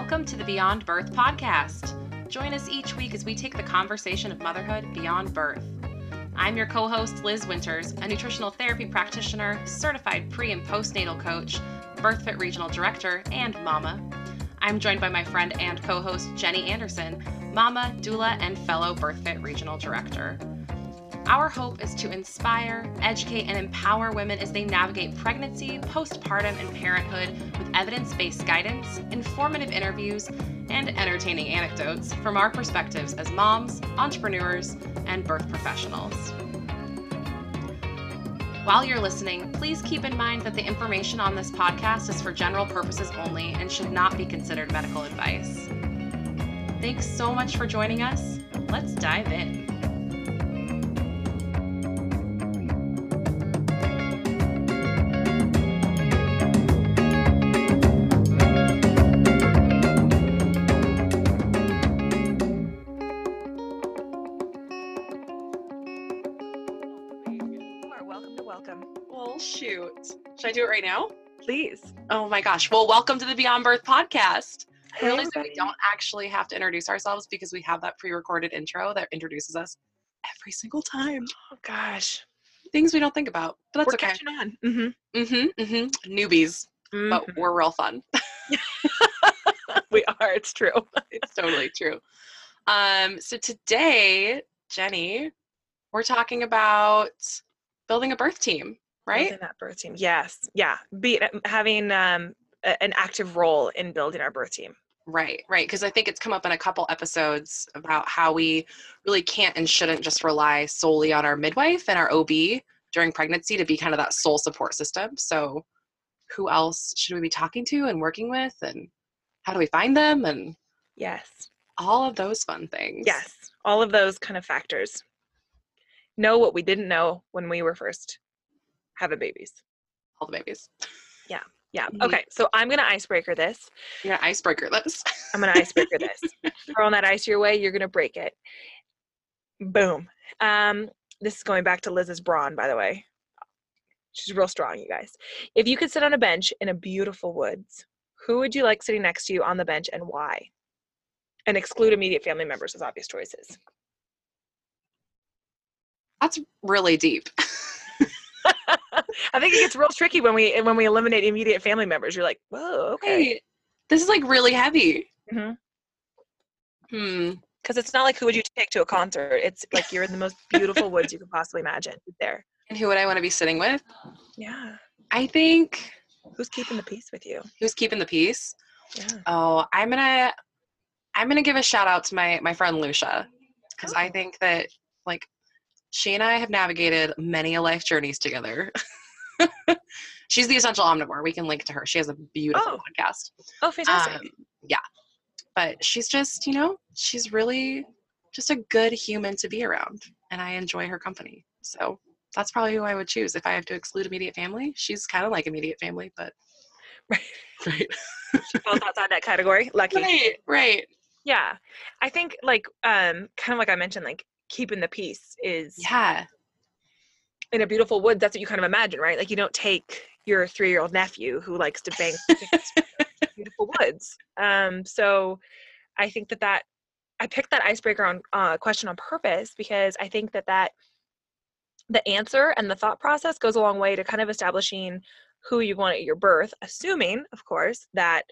Welcome to the Beyond Birth podcast. Join us each week as we take the conversation of motherhood beyond birth. I'm your co host, Liz Winters, a nutritional therapy practitioner, certified pre and postnatal coach, BirthFit Regional Director, and mama. I'm joined by my friend and co host, Jenny Anderson, mama, doula, and fellow BirthFit Regional Director. Our hope is to inspire, educate, and empower women as they navigate pregnancy, postpartum, and parenthood with evidence based guidance, informative interviews, and entertaining anecdotes from our perspectives as moms, entrepreneurs, and birth professionals. While you're listening, please keep in mind that the information on this podcast is for general purposes only and should not be considered medical advice. Thanks so much for joining us. Let's dive in. Should I do it right now? Please. Oh my gosh. Well, welcome to the Beyond Birth podcast. I realize that we don't actually have to introduce ourselves because we have that pre recorded intro that introduces us every single time. Oh gosh. Things we don't think about. But that's we're okay. catching on. Mm-hmm. Mm-hmm. Mm-hmm. Newbies. Mm-hmm. But we're real fun. we are, it's true. it's totally true. Um, so today, Jenny, we're talking about building a birth team right? Building that birth team. Yes. Yeah. Be having um, a, an active role in building our birth team. Right, right. Because I think it's come up in a couple episodes about how we really can't and shouldn't just rely solely on our midwife and our OB during pregnancy to be kind of that sole support system. So, who else should we be talking to and working with, and how do we find them? And yes, all of those fun things. Yes, all of those kind of factors. Know what we didn't know when we were first having babies. All the babies. Yeah. Yeah. Okay. So I'm gonna icebreaker this. You're gonna icebreaker this. I'm gonna icebreaker this. Throwing that ice your way, you're gonna break it. Boom. Um, this is going back to Liz's brawn, by the way. She's real strong, you guys. If you could sit on a bench in a beautiful woods, who would you like sitting next to you on the bench and why? And exclude immediate family members as obvious choices. That's really deep. I think it gets real tricky when we when we eliminate immediate family members. You're like, whoa, okay. Hey, this is like really heavy. Mm-hmm. Hmm. Because it's not like who would you take to a concert. It's like you're in the most beautiful woods you could possibly imagine. There. And who would I want to be sitting with? Yeah. I think. Who's keeping the peace with you? Who's keeping the peace? Yeah. Oh, I'm gonna, I'm gonna give a shout out to my my friend Lucia, because oh. I think that like she and I have navigated many a life journeys together. she's the essential omnivore. We can link to her. She has a beautiful oh. podcast. Oh, fantastic. Um, yeah. But she's just, you know, she's really just a good human to be around. And I enjoy her company. So that's probably who I would choose if I have to exclude immediate family. She's kind of like immediate family, but right. Right. she falls outside that category. Lucky. Right, right. Yeah. I think like um kind of like I mentioned, like keeping the peace is yeah. in a beautiful wood that's what you kind of imagine right? Like you don't take your three-year-old nephew who likes to bang beautiful woods. Um so i think that that i picked that icebreaker on uh, question on purpose because i think that that the answer and the thought process goes a long way to kind of establishing who you want at your birth assuming of course that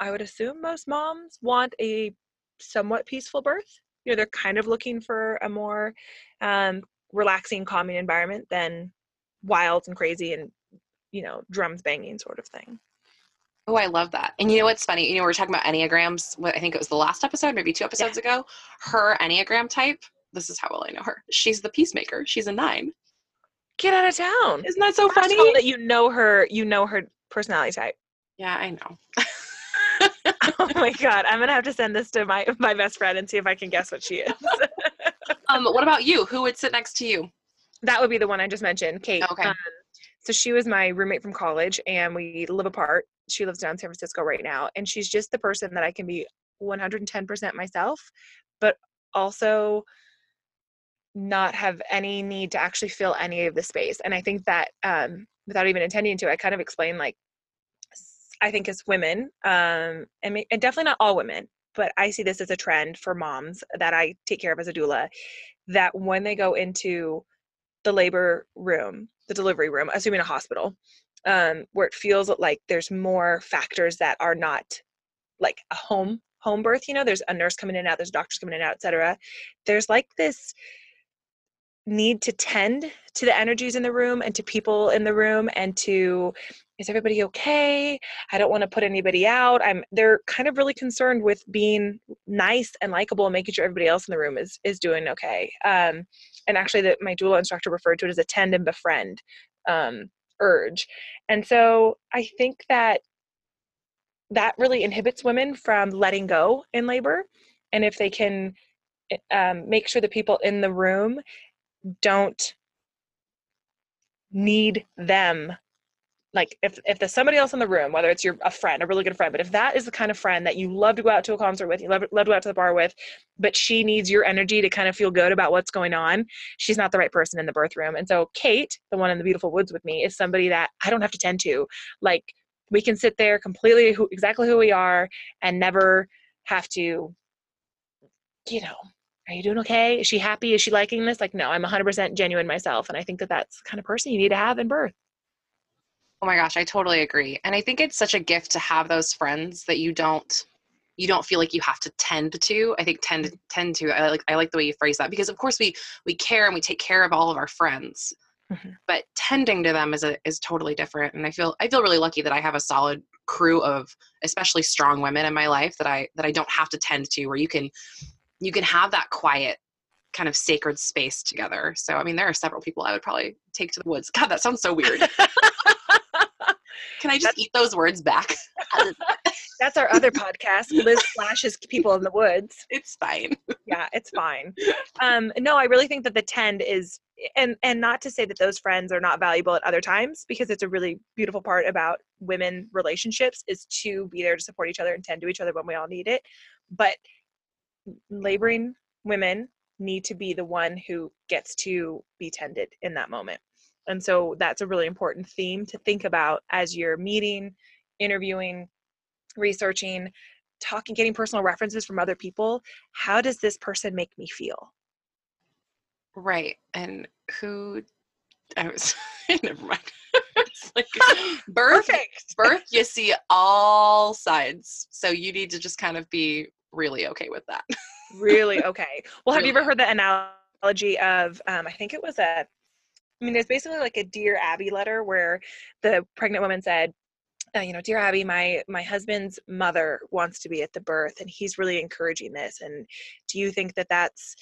i would assume most moms want a somewhat peaceful birth you know they're kind of looking for a more um, relaxing calming environment than wild and crazy and you know drums banging sort of thing Oh, I love that. And you know what's funny? You know, we are talking about Enneagrams. What I think it was the last episode, maybe two episodes yeah. ago. Her Enneagram type, this is how well I know her. She's the peacemaker. She's a nine. Get out of town. Isn't that so First funny? that you know her, you know her personality type. Yeah, I know. oh my god, I'm gonna have to send this to my my best friend and see if I can guess what she is. um, what about you? Who would sit next to you? That would be the one I just mentioned, Kate. Okay. Um, so she was my roommate from college, and we live apart. She lives down in San Francisco right now, and she's just the person that I can be 110% myself, but also not have any need to actually fill any of the space. And I think that um, without even intending to, I kind of explain like I think as women, um, and, and definitely not all women, but I see this as a trend for moms that I take care of as a doula, that when they go into the labor room, the delivery room, assuming a hospital, um, where it feels like there's more factors that are not like a home home birth. You know, there's a nurse coming in and out, there's doctors coming in and out, etc. There's like this need to tend to the energies in the room and to people in the room and to is everybody okay? I don't want to put anybody out. I'm they're kind of really concerned with being nice and likable and making sure everybody else in the room is is doing okay. Um, and actually that my doula instructor referred to it as attend and befriend um, urge. And so i think that that really inhibits women from letting go in labor. And if they can eh, um, make sure the people in the room don't need them like if if there's somebody else in the room whether it's your a friend a really good friend but if that is the kind of friend that you love to go out to a concert with you love, love to go out to the bar with but she needs your energy to kind of feel good about what's going on she's not the right person in the birth room and so kate the one in the beautiful woods with me is somebody that i don't have to tend to like we can sit there completely who, exactly who we are and never have to you know are you doing okay? Is she happy? Is she liking this? Like, no, I'm 100% genuine myself. And I think that that's the kind of person you need to have in birth. Oh my gosh, I totally agree. And I think it's such a gift to have those friends that you don't you don't feel like you have to tend to. I think tend mm-hmm. tend to. I like I like the way you phrase that because of course we we care and we take care of all of our friends. Mm-hmm. But tending to them is a is totally different. And I feel I feel really lucky that I have a solid crew of especially strong women in my life that I that I don't have to tend to where you can you can have that quiet kind of sacred space together. So, I mean, there are several people I would probably take to the woods. God, that sounds so weird. Can I just that's, eat those words back? that's our other podcast. Liz flashes people in the woods. It's fine. yeah, it's fine. Um, no, I really think that the tend is, and and not to say that those friends are not valuable at other times, because it's a really beautiful part about women relationships is to be there to support each other and tend to each other when we all need it. But laboring women need to be the one who gets to be tended in that moment. And so that's a really important theme to think about as you're meeting, interviewing, researching, talking, getting personal references from other people. How does this person make me feel? Right. And who I was never mind. like birth Perfect. birth you see all sides. So you need to just kind of be really okay with that. really okay. Well, have really? you ever heard the analogy of? Um, I think it was a. I mean, it's basically like a dear Abby letter where the pregnant woman said, uh, you know, dear Abby, my my husband's mother wants to be at the birth, and he's really encouraging this. And do you think that that's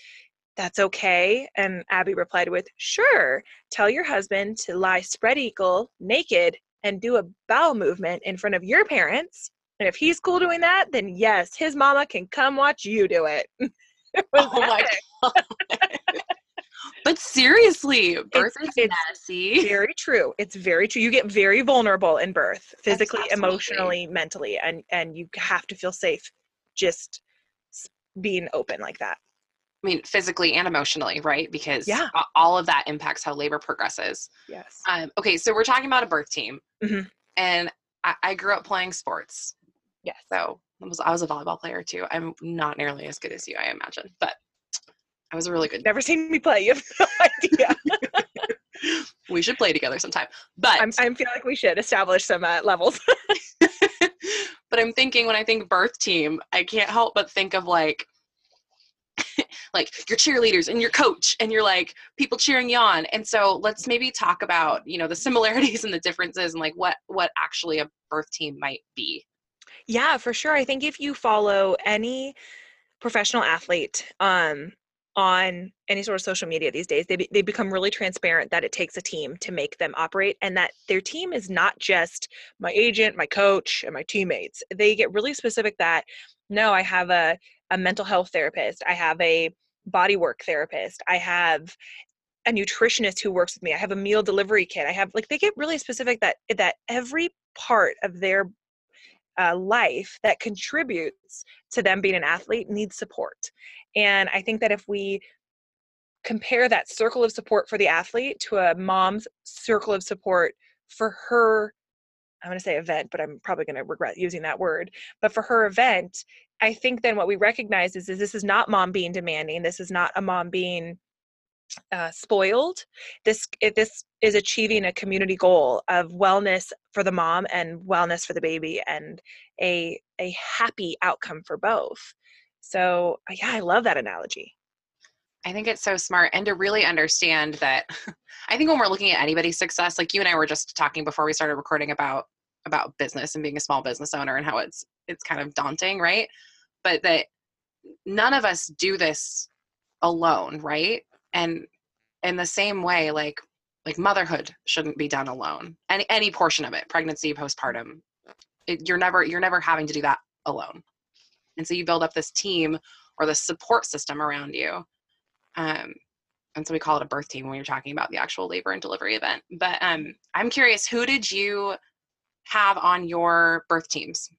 that's okay? And Abby replied with, sure. Tell your husband to lie spread eagle, naked, and do a bowel movement in front of your parents and if he's cool doing that, then yes, his mama can come watch you do it. it oh my god. but seriously, birth it's, is messy. Very true. It's very true. You get very vulnerable in birth, physically, emotionally, mentally, and and you have to feel safe just being open like that. I mean, physically and emotionally, right? Because yeah. all of that impacts how labor progresses. Yes. Um, okay, so we're talking about a birth team, mm-hmm. and I, I grew up playing sports. Yes. So I was I was a volleyball player too. I'm not nearly as good as you, I imagine, but I was a really good. Never seen me play. You have no idea. we should play together sometime. But I'm, I'm feel like we should establish some uh, levels. but I'm thinking when I think birth team, I can't help but think of like like your cheerleaders and your coach and you're like people cheering you on and so let's maybe talk about you know the similarities and the differences and like what what actually a birth team might be yeah, for sure. I think if you follow any professional athlete um, on any sort of social media these days, they, be, they become really transparent that it takes a team to make them operate and that their team is not just my agent, my coach, and my teammates. They get really specific that, no, I have a, a mental health therapist, I have a body work therapist, I have a nutritionist who works with me i have a meal delivery kit i have like they get really specific that that every part of their uh, life that contributes to them being an athlete needs support. And I think that if we compare that circle of support for the athlete to a mom's circle of support for her I'm going to say event, but I'm probably going to regret using that word. But for her event, I think then what we recognize is, is this is not mom being demanding. This is not a mom being uh, spoiled. This this is achieving a community goal of wellness for the mom and wellness for the baby, and a a happy outcome for both. So uh, yeah, I love that analogy. I think it's so smart and to really understand that I think when we're looking at anybody's success, like you and I were just talking before we started recording about about business and being a small business owner and how it's it's kind of daunting, right? But that none of us do this alone, right? And in the same way, like like motherhood shouldn't be done alone. Any any portion of it, pregnancy, postpartum, it, you're never you're never having to do that alone. And so you build up this team or the support system around you um, and so we call it a birth team when you're talking about the actual labor and delivery event. But um, I'm curious, who did you have on your birth teams,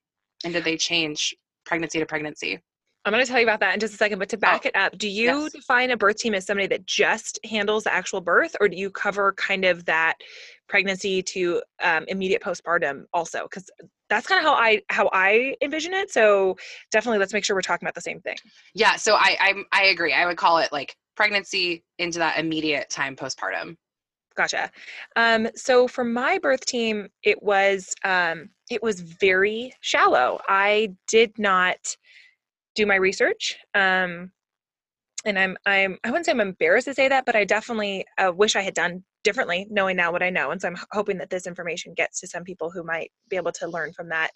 and did they change pregnancy to pregnancy? I'm going to tell you about that in just a second, but to back oh, it up, do you yes. define a birth team as somebody that just handles the actual birth, or do you cover kind of that pregnancy to um, immediate postpartum also? Because that's kind of how I how I envision it. So definitely, let's make sure we're talking about the same thing. Yeah. So I I, I agree. I would call it like pregnancy into that immediate time postpartum. Gotcha. Um, so for my birth team, it was um, it was very shallow. I did not do my research. Um, and I'm I'm I wouldn't say I'm embarrassed to say that, but I definitely uh, wish I had done differently, knowing now what I know. And so I'm hoping that this information gets to some people who might be able to learn from that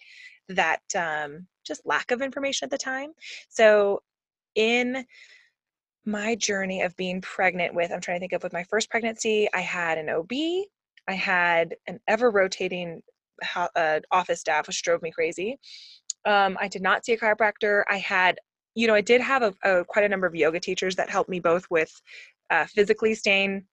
that um, just lack of information at the time. So in my journey of being pregnant with i'm trying to think of with my first pregnancy i had an ob i had an ever rotating uh, office staff which drove me crazy um, i did not see a chiropractor i had you know i did have a, a quite a number of yoga teachers that helped me both with uh, physically staying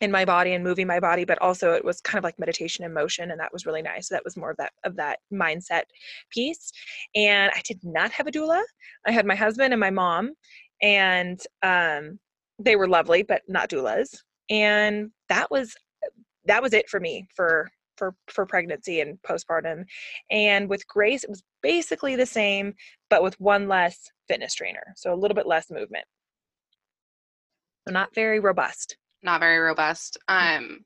in my body and moving my body but also it was kind of like meditation and motion and that was really nice so that was more of that of that mindset piece and i did not have a doula i had my husband and my mom and um, they were lovely, but not doulas. And that was that was it for me for for for pregnancy and postpartum. And with Grace, it was basically the same, but with one less fitness trainer, so a little bit less movement. So not very robust. Not very robust. Um,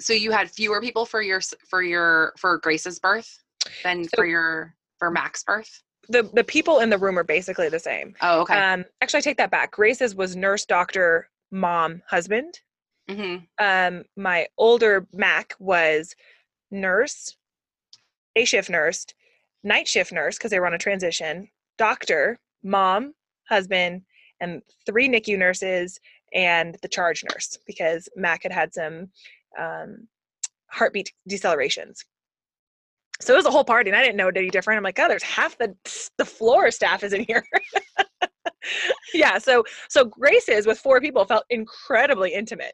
so you had fewer people for your for your for Grace's birth than so, for your for Mac's birth the the people in the room are basically the same. Oh, okay. Um, actually, I take that back. Grace's was nurse, doctor, mom, husband. Mm-hmm. Um, my older Mac was nurse, day shift nurse, night shift nurse because they were on a transition, doctor, mom, husband, and three NICU nurses and the charge nurse because Mac had had some um, heartbeat decelerations. So it was a whole party and i didn't know it any different. I'm like oh there's half the the floor staff is in here. Yeah so so grace's with four people felt incredibly intimate.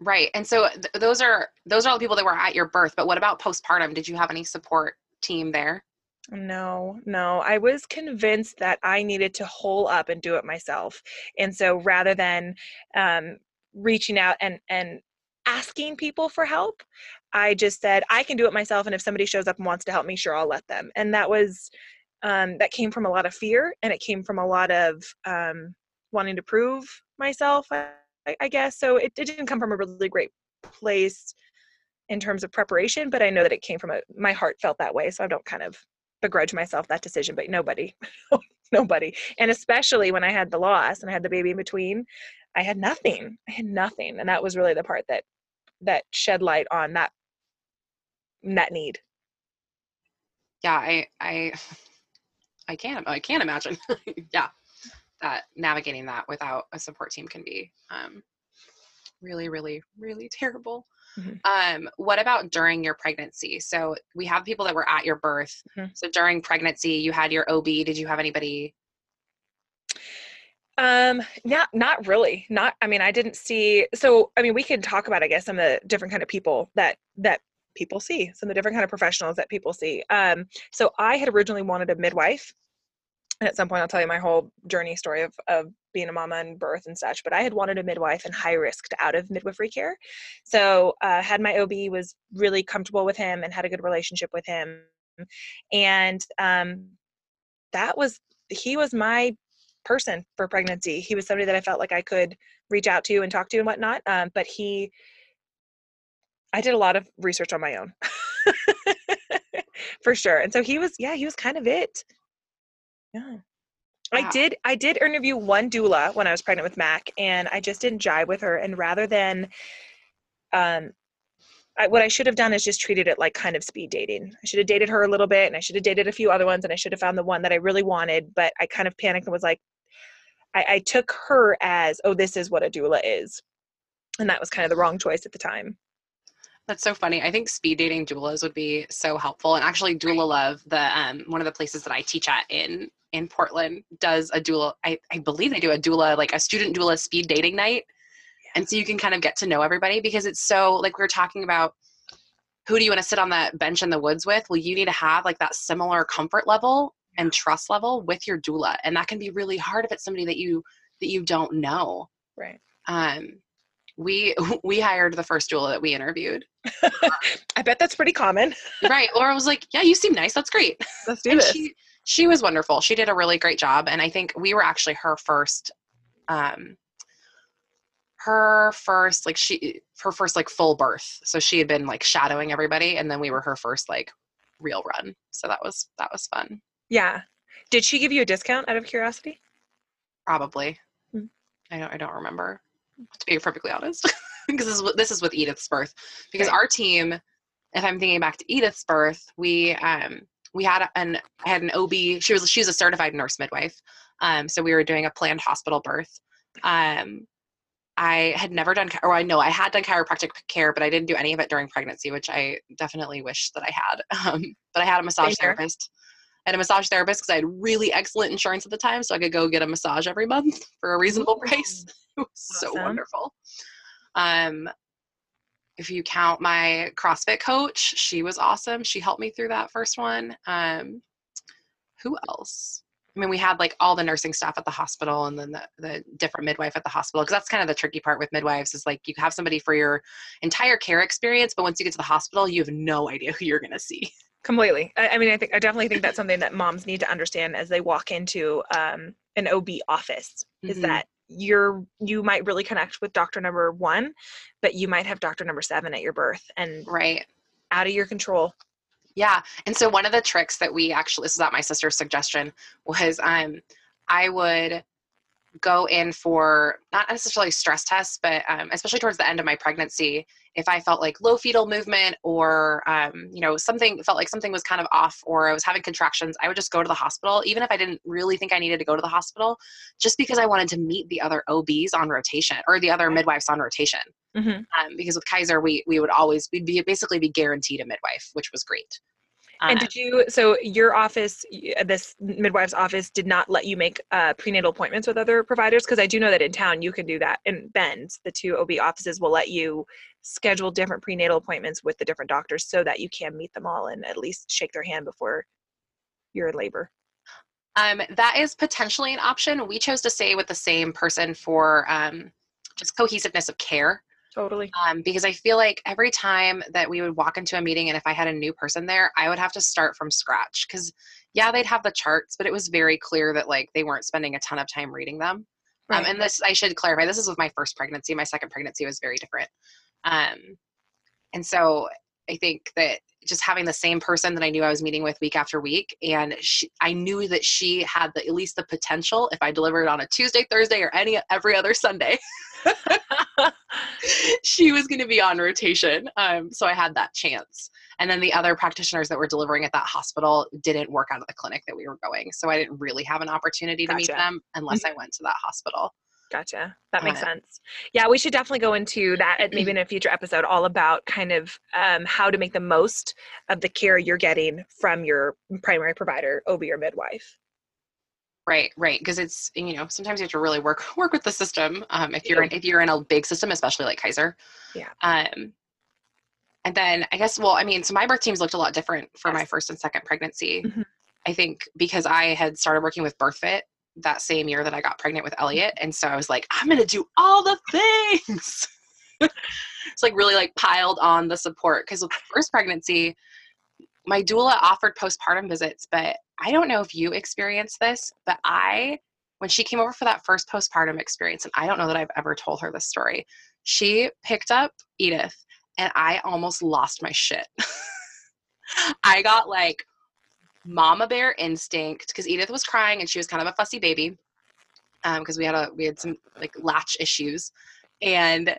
Right and so th- those are those are all the people that were at your birth but what about postpartum? Did you have any support team there no, no. I was convinced that I needed to hole up and do it myself. And so rather than um, reaching out and and asking people for help, I just said, I can do it myself. And if somebody shows up and wants to help me, sure, I'll let them. And that was, um, that came from a lot of fear and it came from a lot of um, wanting to prove myself, I, I guess. So it, it didn't come from a really great place in terms of preparation, but I know that it came from a, my heart felt that way. So I don't kind of begrudge myself that decision, but nobody, nobody. And especially when I had the loss and I had the baby in between, I had nothing. I had nothing. And that was really the part that that shed light on that that need yeah i i i can't i can't imagine yeah that navigating that without a support team can be um really really really terrible mm-hmm. um what about during your pregnancy so we have people that were at your birth mm-hmm. so during pregnancy you had your ob did you have anybody um, not not really. Not I mean, I didn't see so I mean we could talk about I guess some of the different kind of people that that people see, some of the different kind of professionals that people see. Um, so I had originally wanted a midwife And at some point, I'll tell you my whole journey story of, of being a mama and birth and such. But I had wanted a midwife and high risked out of midwifery care. So, uh, had my OB, was really comfortable with him and had a good relationship with him. And um, that was, he was my person for pregnancy. He was somebody that I felt like I could reach out to and talk to and whatnot. Um, but he, I did a lot of research on my own. for sure. And so he was, yeah, he was kind of it. Yeah. I did I did interview one doula when I was pregnant with Mac and I just didn't jive with her and rather than um I, what I should have done is just treated it like kind of speed dating. I should have dated her a little bit and I should have dated a few other ones and I should have found the one that I really wanted, but I kind of panicked and was like I, I took her as, oh, this is what a doula is. And that was kind of the wrong choice at the time. That's so funny. I think speed dating doulas would be so helpful. And actually, Doula Love, the um, one of the places that I teach at in in Portland, does a doula. I, I believe they do a doula, like a student doula speed dating night. And so you can kind of get to know everybody because it's so like we were talking about. Who do you want to sit on that bench in the woods with? Well, you need to have like that similar comfort level and trust level with your doula, and that can be really hard if it's somebody that you that you don't know. Right. Um, we we hired the first doula that we interviewed. I bet that's pretty common. right. Laura was like, "Yeah, you seem nice. That's great. Let's do and this." She, she was wonderful. She did a really great job, and I think we were actually her first, um, her first like she her first like full birth. So she had been like shadowing everybody, and then we were her first like real run. So that was that was fun. Yeah. Did she give you a discount out of curiosity? Probably. Mm-hmm. I don't I don't remember to be perfectly honest, because this is this is with Edith's birth. Because right. our team, if I'm thinking back to Edith's birth, we um we had an I had an OB. She was she was a certified nurse midwife. Um, so we were doing a planned hospital birth. Um, I had never done, or I know I had done chiropractic care, but I didn't do any of it during pregnancy, which I definitely wish that I had. Um, but I had a massage therapist. I had a massage therapist because I had really excellent insurance at the time, so I could go get a massage every month for a reasonable price. it was awesome. so wonderful. Um, if you count my CrossFit coach, she was awesome. She helped me through that first one. Um, who else? I mean, we had like all the nursing staff at the hospital and then the, the different midwife at the hospital. Cause that's kind of the tricky part with midwives is like you have somebody for your entire care experience, but once you get to the hospital, you have no idea who you're going to see. Completely. I, I, mean, I think I definitely think that's something that moms need to understand as they walk into um, an OB office mm-hmm. is that you're you might really connect with doctor number one but you might have doctor number seven at your birth and right out of your control yeah and so one of the tricks that we actually this is at my sister's suggestion was um i would go in for not necessarily stress tests, but um, especially towards the end of my pregnancy, if I felt like low fetal movement or um, you know something felt like something was kind of off or I was having contractions, I would just go to the hospital, even if I didn't really think I needed to go to the hospital, just because I wanted to meet the other OBs on rotation or the other midwives on rotation. Mm-hmm. Um, because with Kaiser, we we would always we'd be basically be guaranteed a midwife, which was great and uh, did you so your office this midwife's office did not let you make uh, prenatal appointments with other providers? Because i do know that in town you can do that in Bend, the two ob offices will let you schedule different prenatal appointments with the different doctors so that you can meet them all and at least shake their hand before you're in labor. Um, that is potentially an option. We chose to stay with the same person for um, just cohesiveness of care Totally. Um, because I feel like every time that we would walk into a meeting and if I had a new person there, I would have to start from scratch. Because, yeah, they'd have the charts, but it was very clear that like they weren't spending a ton of time reading them. Um, right. Um, and this, I should clarify, this is with my first pregnancy. My second pregnancy was very different. Um, and so I think that just having the same person that I knew I was meeting with week after week, and she, I knew that she had the, at least the potential if I delivered on a Tuesday, Thursday, or any every other Sunday. she was going to be on rotation. Um, so I had that chance. And then the other practitioners that were delivering at that hospital didn't work out of the clinic that we were going. So I didn't really have an opportunity to gotcha. meet them unless mm-hmm. I went to that hospital. Gotcha. That makes uh, sense. Yeah, we should definitely go into that maybe in a future episode, all about kind of um, how to make the most of the care you're getting from your primary provider, OB or midwife. Right, right. Because it's you know sometimes you have to really work work with the system. Um, if you're in, if you're in a big system, especially like Kaiser. Yeah. Um, and then I guess well, I mean, so my birth teams looked a lot different for yes. my first and second pregnancy. Mm-hmm. I think because I had started working with BirthFit that same year that I got pregnant with Elliot. And so I was like, I'm going to do all the things. it's like really like piled on the support because with the first pregnancy, my doula offered postpartum visits, but I don't know if you experienced this, but I, when she came over for that first postpartum experience, and I don't know that I've ever told her this story, she picked up Edith and I almost lost my shit. I got like mama bear instinct because Edith was crying and she was kind of a fussy baby because um, we had a we had some like latch issues and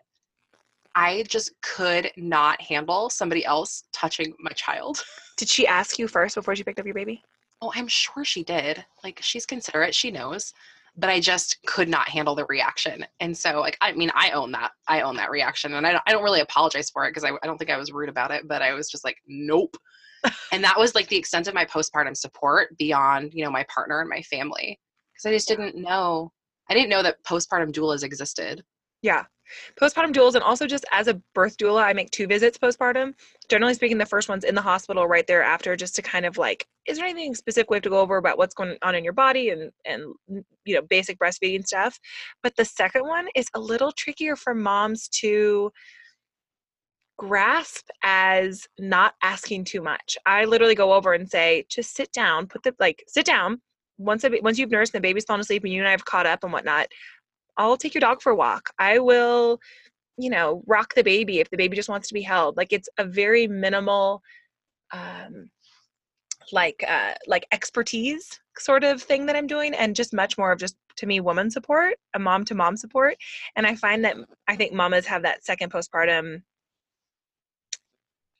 I just could not handle somebody else touching my child. Did she ask you first before she picked up your baby? Oh, I'm sure she did. Like she's considerate, she knows. But I just could not handle the reaction. And so like I mean, I own that. I own that reaction. And I don't, I don't really apologize for it because I, I don't think I was rude about it, but I was just like, nope and that was like the extent of my postpartum support beyond you know my partner and my family because i just didn't know i didn't know that postpartum doulas existed yeah postpartum doulas and also just as a birth doula i make two visits postpartum generally speaking the first one's in the hospital right there after just to kind of like is there anything specific we have to go over about what's going on in your body and and you know basic breastfeeding stuff but the second one is a little trickier for moms to grasp as not asking too much. I literally go over and say, just sit down, put the like sit down. Once a, once you've nursed and the baby's fallen asleep and you and I have caught up and whatnot, I'll take your dog for a walk. I will, you know, rock the baby if the baby just wants to be held. Like it's a very minimal um like uh like expertise sort of thing that I'm doing and just much more of just to me woman support, a mom to mom support. And I find that I think mamas have that second postpartum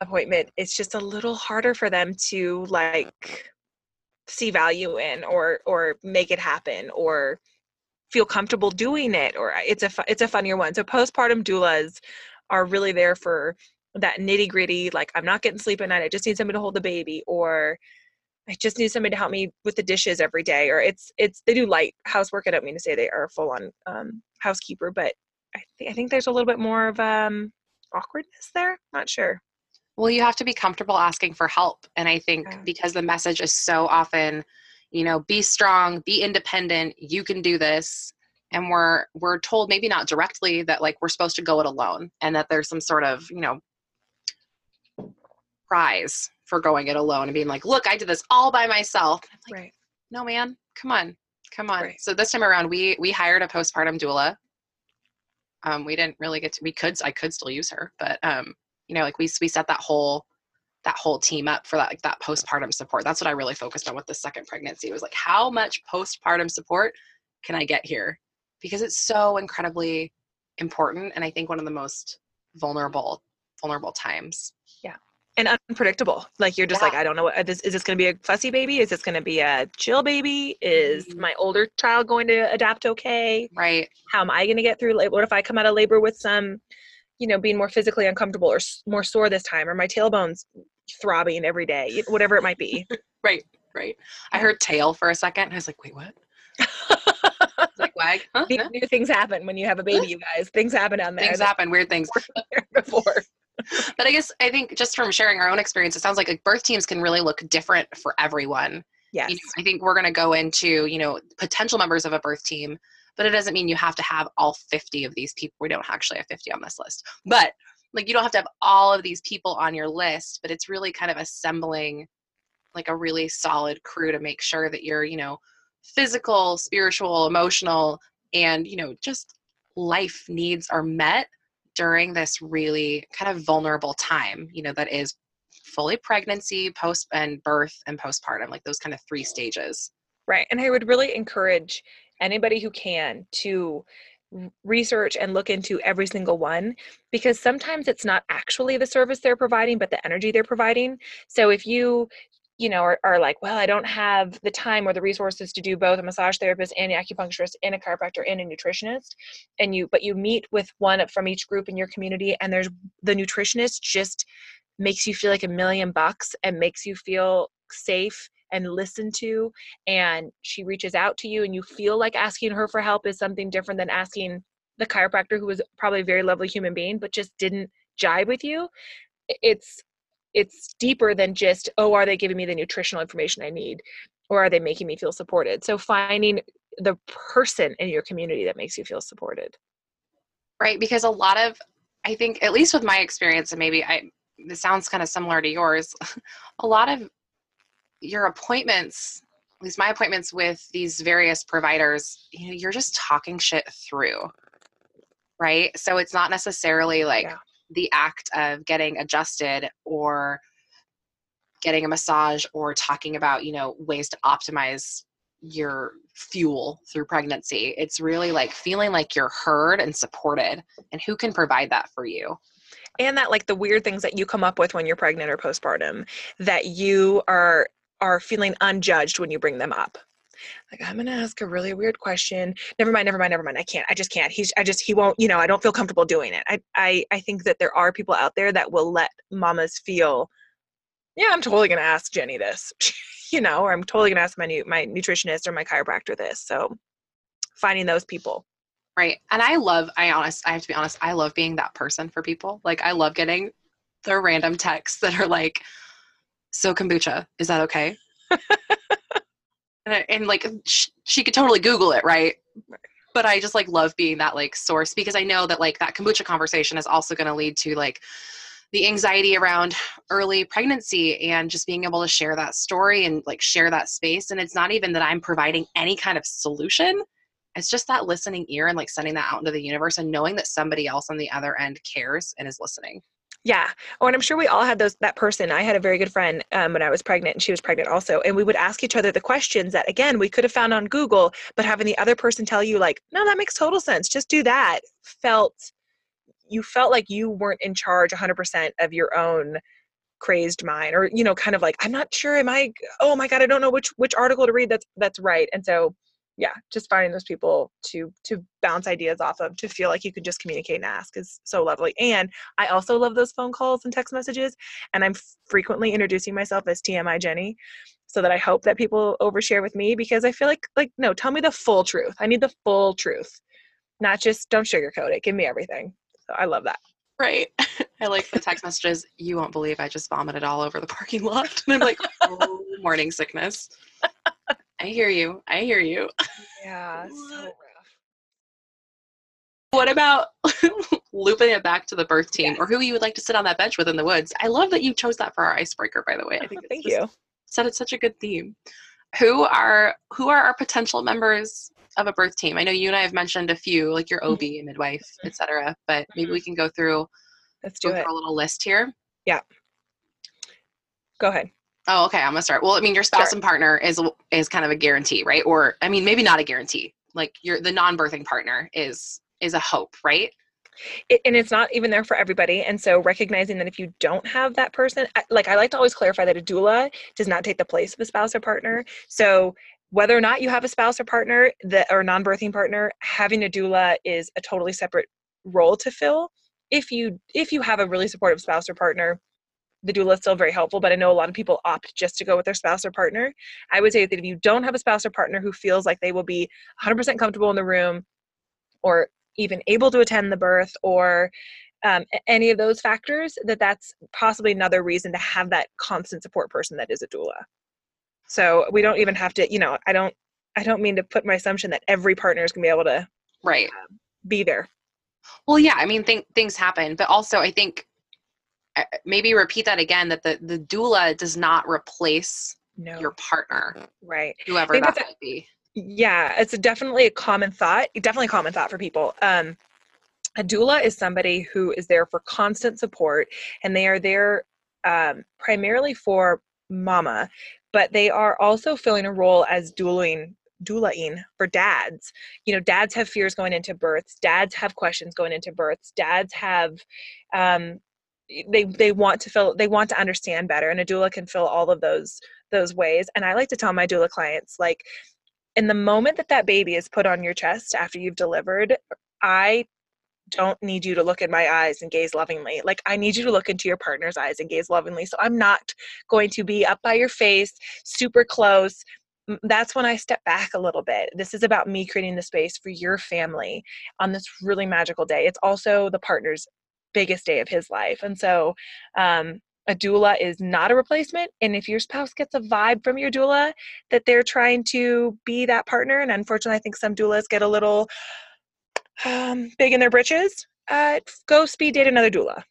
appointment it's just a little harder for them to like see value in or or make it happen or feel comfortable doing it or it's a it's a funnier one so postpartum doulas are really there for that nitty gritty like i'm not getting sleep at night i just need somebody to hold the baby or i just need somebody to help me with the dishes every day or it's it's they do light housework i don't mean to say they are full on um, housekeeper but I, th- I think there's a little bit more of um awkwardness there not sure well, you have to be comfortable asking for help. And I think yeah. because the message is so often, you know, be strong, be independent, you can do this. And we're we're told maybe not directly that like we're supposed to go it alone and that there's some sort of, you know, prize for going it alone and being like, look, I did this all by myself. Like, right. No, man, come on. Come on. Right. So this time around we we hired a postpartum doula. Um, we didn't really get to we could I could still use her, but um you know like we we set that whole that whole team up for that like that postpartum support. That's what i really focused on with the second pregnancy it was like how much postpartum support can i get here? Because it's so incredibly important and i think one of the most vulnerable vulnerable times. Yeah. And unpredictable. Like you're just yeah. like i don't know what this is this going to be a fussy baby? Is this going to be a chill baby? Is mm-hmm. my older child going to adapt okay? Right. How am i going to get through like what if i come out of labor with some you know being more physically uncomfortable or more sore this time or my tailbone's throbbing every day whatever it might be. Right right. I heard tail for a second and i was like wait what? Like wag? Huh? new things happen when you have a baby you guys. Things happen down there things happen weird things. before. But i guess i think just from sharing our own experience it sounds like, like birth teams can really look different for everyone. Yes you know, i think we're going to go into you know potential members of a birth team but it doesn't mean you have to have all 50 of these people. We don't actually have 50 on this list, but like you don't have to have all of these people on your list, but it's really kind of assembling like a really solid crew to make sure that you're, you know, physical, spiritual, emotional, and, you know, just life needs are met during this really kind of vulnerable time, you know, that is fully pregnancy, post and birth and postpartum, like those kind of three stages. Right. And I would really encourage anybody who can to research and look into every single one because sometimes it's not actually the service they're providing but the energy they're providing. So if you you know are, are like well i don't have the time or the resources to do both a massage therapist and an acupuncturist and a chiropractor and a nutritionist and you but you meet with one from each group in your community and there's the nutritionist just makes you feel like a million bucks and makes you feel safe and listened to and she reaches out to you and you feel like asking her for help is something different than asking the chiropractor who was probably a very lovely human being but just didn't jive with you it's it's deeper than just oh are they giving me the nutritional information i need? Or are they making me feel supported? So finding the person in your community that makes you feel supported. Right because a lot of i think at least with my experience and maybe i this sounds kind of similar to yours a lot of your appointments at least my appointments with these various providers you know you're just talking shit through right? So it's not necessarily like yeah. the act of getting adjusted or getting a massage or talking about you know ways to optimize your fuel through pregnancy. It's really like feeling like you're heard and supported and who can provide that for you? And that like the weird things that you come up with when you're pregnant or postpartum that you are are feeling unjudged when you bring them up. Like i'm gonna ask a really weird question. Never mind never mind never mind i can't i just can't he's i just he won't you know i don't feel comfortable doing it. I i, I think that there are people out there that will let mamas feel yeah i'm totally gonna ask jenny this you know or i'm totally gonna ask my new my nutritionist or my chiropractor this so finding those people. Right and i love i honest i have to be honest i love being that person for people. Like i love getting the random texts that are like so kombucha is that okay? And, and, like she, she could totally google it right? right but i just like love being that like source because i know that like that kombucha conversation is also going to lead to like the anxiety around early pregnancy and just being able to share that story and like share that space. And it's not even that i'm providing any kind of solution. It's just that listening ear and like sending that out into the universe and knowing that somebody else on the other end cares and is listening yeah. Oh, and I'm sure we all had those that person. I had a very good friend um, when I was pregnant, and she was pregnant also. And we would ask each other the questions that again we could have found on Google, but having the other person tell you like, no, that makes total sense. Just do that. Felt you felt like you weren't in charge 100% of your own crazed mind or you know kind of like i'm not sure am i oh my god i don't know which which article to read that's that's right and so yeah just finding those people to to bounce ideas off of to feel like you can just communicate and ask is so lovely and i also love those phone calls and text messages and i'm frequently introducing myself as tmi jenny so that i hope that people overshare with me because i feel like like no tell me the full truth i need the full truth not just don't sugarcoat it give me everything so I love that. Right. I like the text messages. You won't believe I just vomited all over the parking lot. And I'm like, oh, morning sickness. I hear you. I hear you. Yeah, so rough. What about looping it back to the birth team or who you would like to sit on that bench with in the woods? I love that you chose that for our icebreaker, by the way. I think Thank you. Said it's such a good theme. Who are who are our potential members of a birth team? I know you and I have mentioned a few, like your OB, mm-hmm. midwife, etc. But maybe mm-hmm. we can go through. Let's do it. a little list here. Yeah. Go ahead. Oh, okay. I'm gonna start. Well, I mean, your spouse sure. and partner is is kind of a guarantee, right? Or I mean, maybe not a guarantee. Like your the non-birthing partner is is a hope, right? It, and it's not even there for everybody. And so recognizing that if you don't have that person, like I like to always clarify that a doula does not take the place of a spouse or partner. So whether or not you have a spouse or partner that or non-birthing partner having a doula is a totally separate role to fill if you if you have a really supportive spouse or partner the doula is still very helpful but i know a lot of people opt just to go with their spouse or partner. I would say that if you don't have a spouse or partner who feels like they will be 100% comfortable in the room or even able to attend the birth or um, any of those factors that that's possibly another reason to have that constant support person that is a doula. So we don't even have to, you know, I don't, I don't mean to put my assumption that every partner is going to be able to, right, um, be there. Well, yeah, I mean, th- things happen, but also I think maybe repeat that again that the the doula does not replace no. your partner, right? Whoever that might be. Yeah, it's a definitely a common thought. Definitely a common thought for people. Um, a doula is somebody who is there for constant support, and they are there um, primarily for mama but they are also filling a role as dueling doulaing for dads. You know, dads have fears going into births. Dads have questions going into births. Dads have um, they they want to feel they want to understand better, and a doula can fill all of those those ways. And I like to tell my doula clients like, in the moment that that baby is put on your chest after you've delivered, I don't need you to look in my eyes and gaze lovingly. Like, I need you to look into your partner's eyes and gaze lovingly. So I'm not going to be up by your face, super close. That's when I step back a little bit. This is about me creating the space for your family on this really magical day. It's also the partner's biggest day of his life. And so, um, a doula is not a replacement and if your spouse gets a vibe from your doula that they're trying to be that partner and unfortunately i think some doulas get a little um, big in their britches uh, go speed date another doula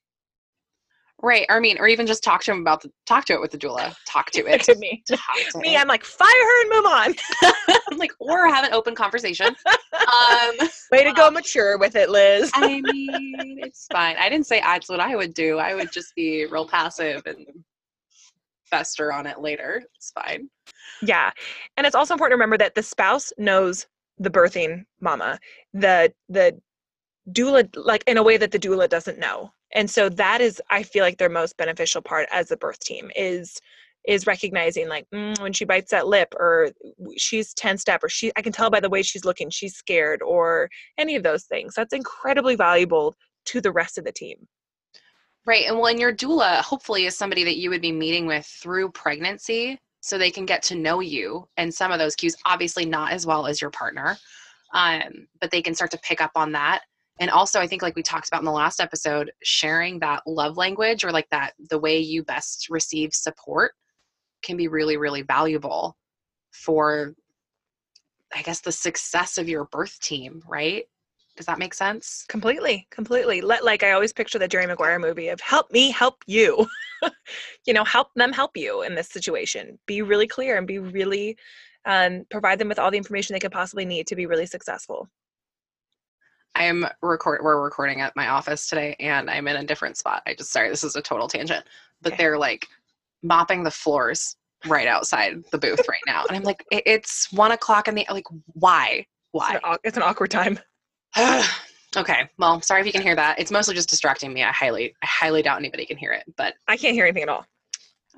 Right. Or I mean, or even just talk to him about the talk to it with the doula. Talk to it. to me Talk to me it. i'm like fire her and move on I'm like, or have an open conversation. Um, way to go mature with it liz I mean, it's fine. I didn't say that's what I would do. I would just be real passive and fester on it later. It's fine. Yeah. And it's also important to remember that the spouse knows the birthing mama. The the doula like in a way that the doula doesn't know. And so that is I feel like their most beneficial part as a birth team is is recognizing like mm, when she bites that lip or she's tensed up or she I can tell by the way she's looking she's scared or any of those things. That's incredibly valuable to the rest of the team. Right. And well, and your doula hopefully is somebody that you would be meeting with through pregnancy so they can get to know you and some of those cues, obviously not as well as your partner, um, but they can start to pick up on that. And also, I think, like we talked about in the last episode, sharing that love language or like that the way you best receive support can be really, really valuable for, I guess, the success of your birth team, right? Does that make sense? Completely, completely. Let like I always picture the Jerry Maguire movie of help me help you. you know, help them help you in this situation. Be really clear and be really um, provide them with all the information they could possibly need to be really successful. I'm record we're recording at my office today and I'm in a different spot. I just sorry, this is a total tangent. But Okay. they're like mopping the floors right outside the booth right now. And I'm like, "It- it's one o'clock in the like why? It's Why? an, au- it's an awkward time. okay. Well, sorry if you can hear that. It's mostly just distracting me. I highly I highly doubt anybody can hear it. But I can't hear anything at all.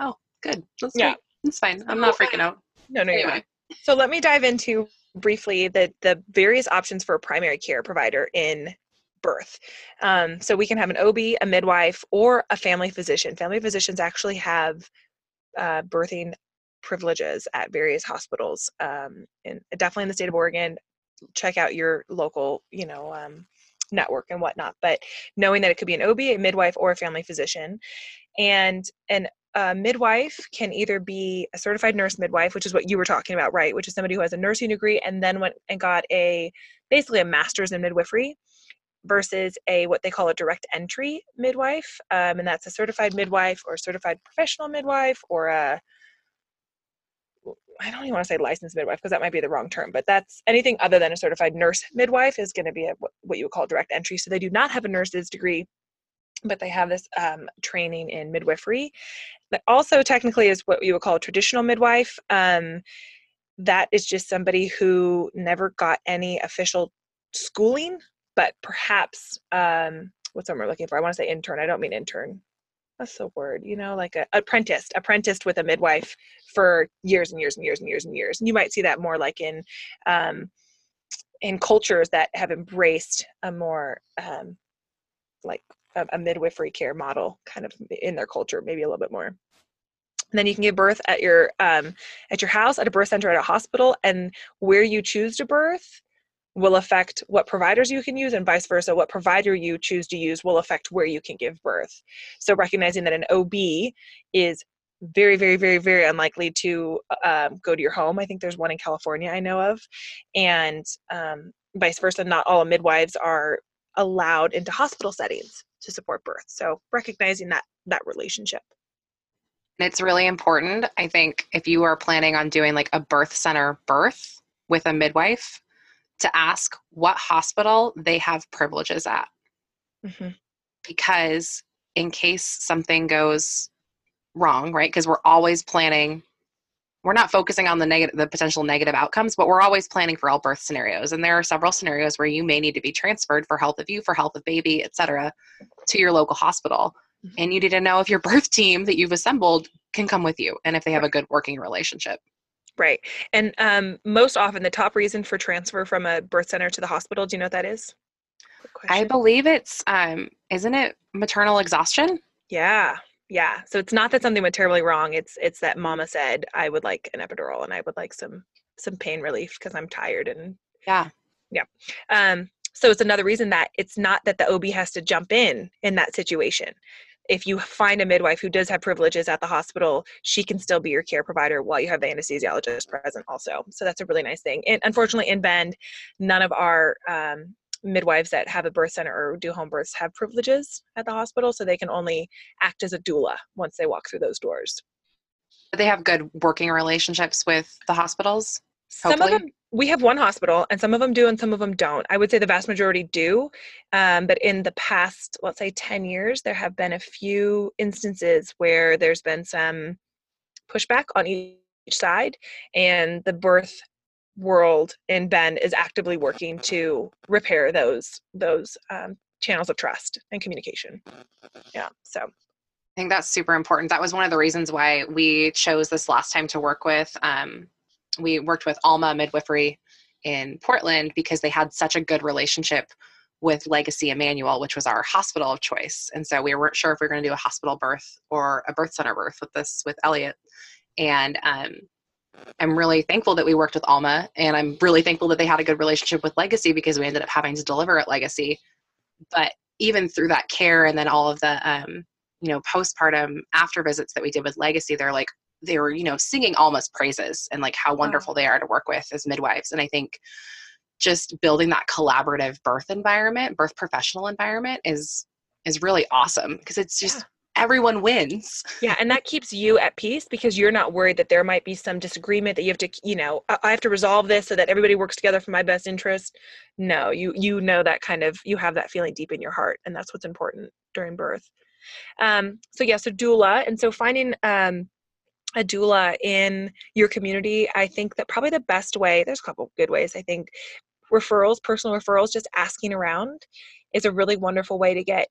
Oh, good. That's Yeah. yeah. It's fine. I'm not freaking uh, out. No, no, you're Anyway. not. So let me dive into briefly the the various options for a primary care provider in birth. Um, so we can have an OB, a midwife, or a family physician. Family physicians actually have uh, birthing privileges at various hospitals, um, and definitely in the state of Oregon. Check out your local, you know, um, network and whatnot. But knowing that it could be an OB, a midwife, or a family physician, and an a midwife can either be a certified nurse midwife, which is what you were talking about, right? Which is somebody who has a nursing degree and then went and got a basically a master's in midwifery, versus a what they call a direct entry midwife, um, and that's a certified midwife or certified professional midwife or a I don't even want to say licensed midwife because that might be the wrong term, but that's anything other than a certified nurse midwife is going to be a, what you would call direct entry. So they do not have a nurse's degree, but they have this um, training in midwifery. That also technically is what you would call a traditional midwife. Um, that is just somebody who never got any official schooling, but perhaps um, what's word I'm looking for? I want to say intern. I don't mean intern. That's the word, you know, like a apprenticed, apprenticed with a midwife for years and years and years and years and years. And you might see that more like in um, in cultures that have embraced a more um, like a, midwifery care model kind of in their culture, maybe a little bit more. And then you can give birth at your um, at your house, at a birth center, at a hospital, and where you choose to birth will affect what providers you can use and vice versa. What provider you choose to use will affect where you can give birth. So recognizing that an ob is very very very very unlikely to um, go to your home. I think there's one in california i know of. And um, vice versa not all midwives are allowed into hospital settings to support birth so recognizing that that relationship And it's really important, I think, if you are planning on doing like a birth center birth with a midwife, to ask what hospital they have privileges at. Mhm. Because in case something goes wrong, right? Because we're always planning, we're not focusing on the negative, the potential negative outcomes, but we're always planning for all birth scenarios. And there are several scenarios where you may need to be transferred for health of you, for health of baby, et cetera, to your local hospital. Mhm. And you need to know if your birth team that you've assembled can come with you and if they have a good working relationship. right and um, most often the top reason for transfer from a birth center to the hospital do you know what that is I believe it's um isn't it maternal exhaustion? Yeah. Yeah. So it's not that something went terribly wrong. It's it's that mama said I would like an epidural and I would like some some pain relief because I'm tired and Yeah. Yeah. Um so it's another reason that it's not that the OB has to jump in in that situation. if you find a midwife who does have privileges at the hospital, she can still be your care provider while you have the anesthesiologist present also. So that's a really nice thing. And unfortunately, in Bend, none of our um, midwives that have a birth center or do home births have privileges at the hospital, so they can only act as a doula once they walk through those doors. They have good working relationships with the hospitals. Some of them, we have one hospital, and some of them do, and some of them don't. I would say the vast majority do. Um, but in the past, let's say 10 years, there have been a few instances where there's been some pushback on each side, and the birth world in Bend is actively working to repair those those um, channels of trust and communication. Yeah. So I think that's super important. That was one of the reasons why we chose this last time to work with. Um, we worked with Alma Midwifery in Portland because they had such a good relationship with Legacy Emanuel, which was our hospital of choice. And so we weren't sure if we were going to do a hospital birth or a birth center birth with this with Elliot. And um, I'm really thankful that we worked with Alma, and I'm really thankful that they had a good relationship with Legacy because we ended up having to deliver at Legacy. But even through that care and then all of the um, you know postpartum after visits that we did with legacy they're like they were you know singing alma's praises and like how wonderful they are to work with as midwives and i think just building that collaborative birth environment birth professional environment is is really awesome because it's just Yeah. Everyone wins yeah, and that keeps you at peace because you're not worried that there might be some disagreement that you have to, you know, I have to resolve this so that everybody works together for my best interest. No, you you know that kind of you have that feeling deep in your heart, and that's what's important during birth. Um, so yeah, so doula, and so finding um, a doula in your community, I think that probably the best way. There's a couple good ways. I think referrals, personal referrals, just asking around is a really wonderful way to get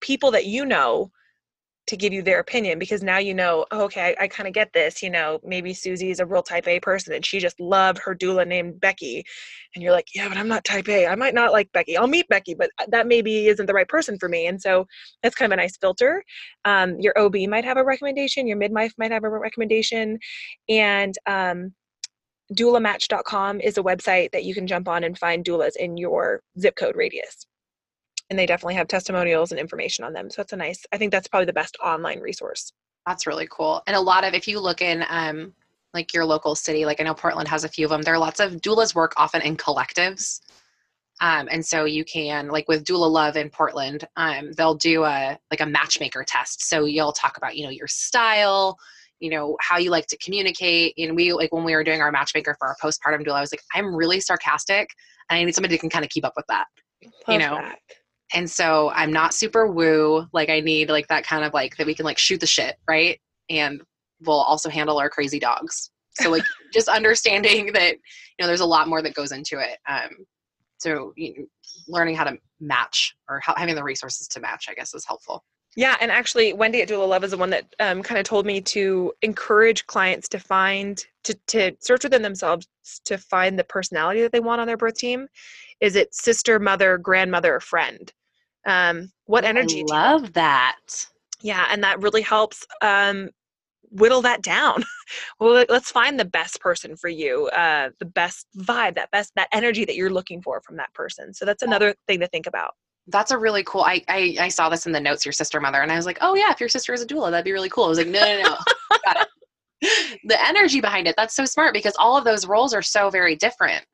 people that you know to give you their opinion because now you know oh, okay i, I kind of get this you know maybe susie is a real type a person and she just loved her doula named becky. And you're like yeah but i'm not type a. I might not like becky. I'll meet becky but uh, that maybe isn't the right person for me. And so that's kind of a nice filter. Um, your ob might have a recommendation your midwife might have a recommendation and um, doulamatch.com is a website that you can jump on and find doulas in your zip code radius and they definitely have testimonials and information on them. So that's a nice. I think that's probably the best online resource. that's really cool and a lot of if you look in um like your local city like i know portland has a few of them there are lots of doulas work often in collectives um, and so you can like with doula love in portland um, they'll do a like a matchmaker test so you'll talk about you know your style you know how you like to communicate and we like when we were doing our matchmaker for our postpartum doula i was like i'm really sarcastic and i need somebody who can kind of keep up with that Love know, that. And so i'm not super woo like i need like that kind of like that we can like shoot the shit right? And we'll also handle our crazy dogs. So like just understanding that you know there's a lot more that goes into it. Um so you know, learning how to match or how, having the resources to match i guess is helpful. Yeah, and actually, Wendy at Doula Love is the one that um, kind of told me to encourage clients to find to to search within themselves to find the personality that they want on their birth team. Is it sister, mother, grandmother, or friend? Um, what energy? i love that Yeah, and that really helps um, whittle that down. well, let- let's find the best person for you, uh, the best vibe, that best that energy that you're looking for from that person. So that's another thing to think about. that's a really cool I, I i saw this in the notes your sister mother and i was like oh yeah if your sister is a doula that'd be really cool i was like no no no got it the energy behind it that's so smart because all of those roles are so very different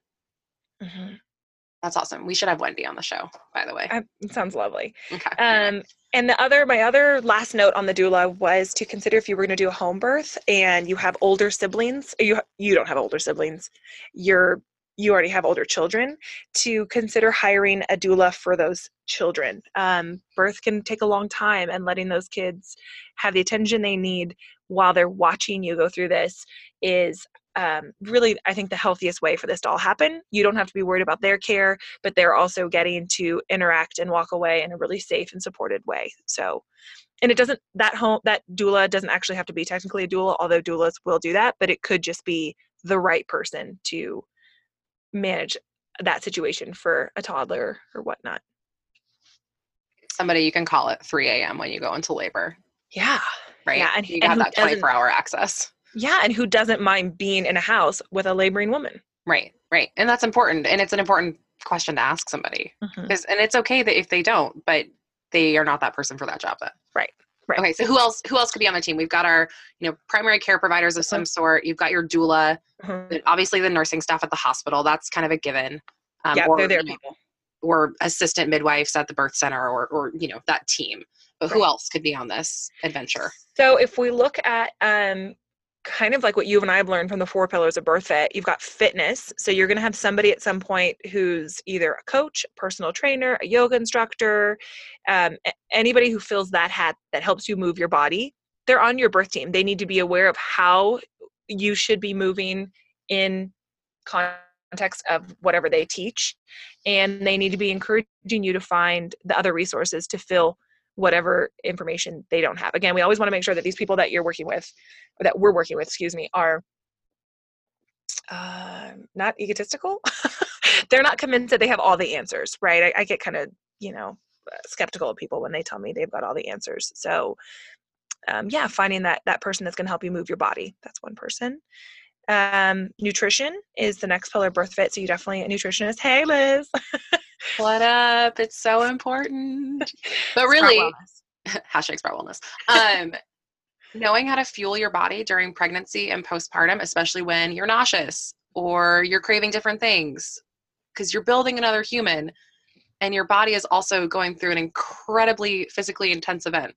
That's awesome. We should have Wendy on the show, by the way. It sounds lovely. Okay. Um, and the other, my other last note on the doula was to consider if you were going to do a home birth and you have older siblings. You you don't have older siblings. You're you already have older children. To consider hiring a doula for those children. Um, birth can take a long time, and letting those kids have the attention they need while they're watching you go through this is um, really, I think, the healthiest way for this to all happen. You don't have to be worried about their care, but they're also getting to interact and walk away in a really safe and supported way. So, and it doesn't that home that doula doesn't actually have to be technically a doula, although doulas will do that, but it could just be the right person to manage that situation for a toddler or whatnot. Somebody you can call at 3 a.m. when you go into labor, Yeah. right? Yeah, and- you and who that 24 hour access. Yeah. And who doesn't mind being in a house with a laboring woman? Right, right. And that's important. And it's an important question to ask somebody. Mhm. 'Cause- and it's okay that if they don't, but they are not that person for that job then. Right. Right. Okay, so who else who else could be on the team? We've got our, you know, primary care providers of some sort. You've got your doula, Mhm. obviously the nursing staff at the hospital. That's kind of a given. Um, yeah, or, they're their people. or assistant midwives at the birth center or or you know, that team. But who Right. else could be on this adventure? So if we look at um, kind of like what you and I have learned from the four pillars of BirthFit, you've got fitness. So you're going to have somebody at some point who's either a coach, personal trainer, a yoga instructor, um, anybody who fills that hat that helps you move your body. They're on your birth team. They need to be aware of how you should be moving in context of whatever they teach, and they need to be encouraging you to find the other resources to fill whatever information they don't have. Again, we always want to make sure that these people that you're working with, or that we're working with, excuse me, are uh, not egotistical. They're not convinced that they have all the answers, right? I, I get kind of, you know, skeptical of people when they tell me they've got all the answers. So, um, yeah, finding that that person that's going to help you move your body. That's one person. Um, nutrition is the next pillar BirthFit. So you definitely a nutritionist. Hey, Liz. What up? It's so important. But really, hashtag sprout wellness. Um, knowing how to fuel your body during pregnancy and postpartum, especially when you're nauseous or you're craving different things, because you're building another human, and your body is also going through an incredibly physically intense event.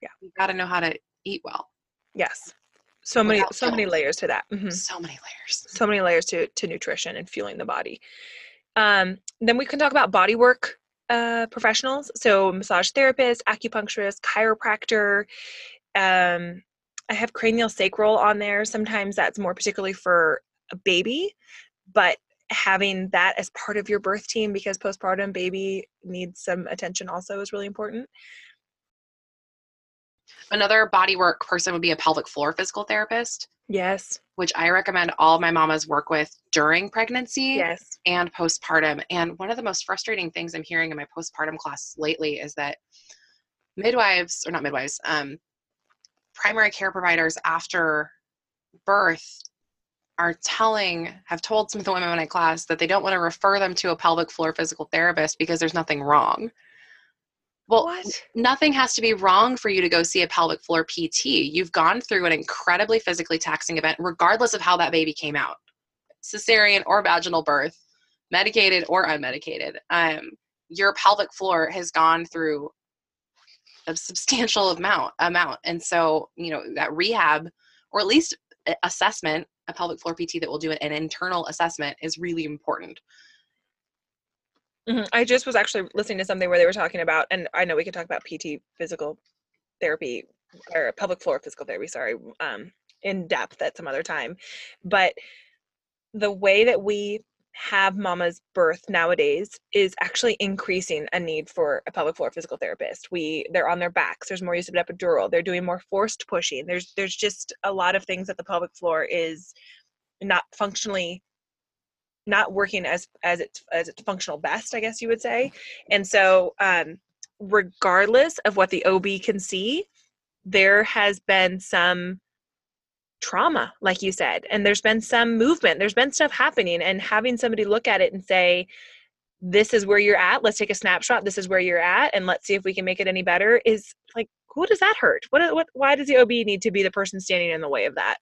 Yeah. you got to know how to eat well. Yes. So many, so many layers to that. Mhm. So many layers. so many layers to to nutrition and fueling the body. Um, then we can talk about body work uh, professionals, so massage therapist, acupuncturist, chiropractor. Um, I have cranial sacral on there. Sometimes that's more particularly for a baby, but having that as part of your birth team because postpartum baby needs some attention also is really important. Another body work person would be a pelvic floor physical therapist, Yes. which I recommend all my mamas work with during pregnancy. Yes. and postpartum. And one of the most frustrating things I'm hearing in my postpartum class lately is that midwives, or not midwives, um, primary care providers after birth are telling, have told some of the women in my class that they don't want to refer them to a pelvic floor physical therapist because there's nothing wrong. Well, What? nothing has to be wrong for you to go see a pelvic floor PT. You've gone through an incredibly physically taxing event, regardless of how that baby came out cesarean or vaginal birth, medicated or unmedicated. Um, your pelvic floor has gone through a substantial amount amount and so you know that rehab or at least assessment a pelvic floor pt that will do an internal assessment is really important Mhm. I just was actually listening to something where they were talking about, and I know we could talk about PT physical therapy or public floor physical therapy, sorry, um, in depth at some other time. But the way that we have mama's birth nowadays is actually increasing a need for a pelvic floor physical therapist. We they're on their backs. There's more use of epidural. They're doing more forced pushing. There's there's just a lot of things that the pelvic floor is not functionally not working as as its as its functional best, I guess you would say. And so, um, regardless of what the OB can see, there has been some trauma, like you said, and there's been some movement. There's been stuff happening, and having somebody look at it and say, "This is where you're at. Let's take a snapshot. This is where you're at, and let's see if we can make it any better." Is like, who does that hurt? What what? Why does the OB need to be the person standing in the way of that?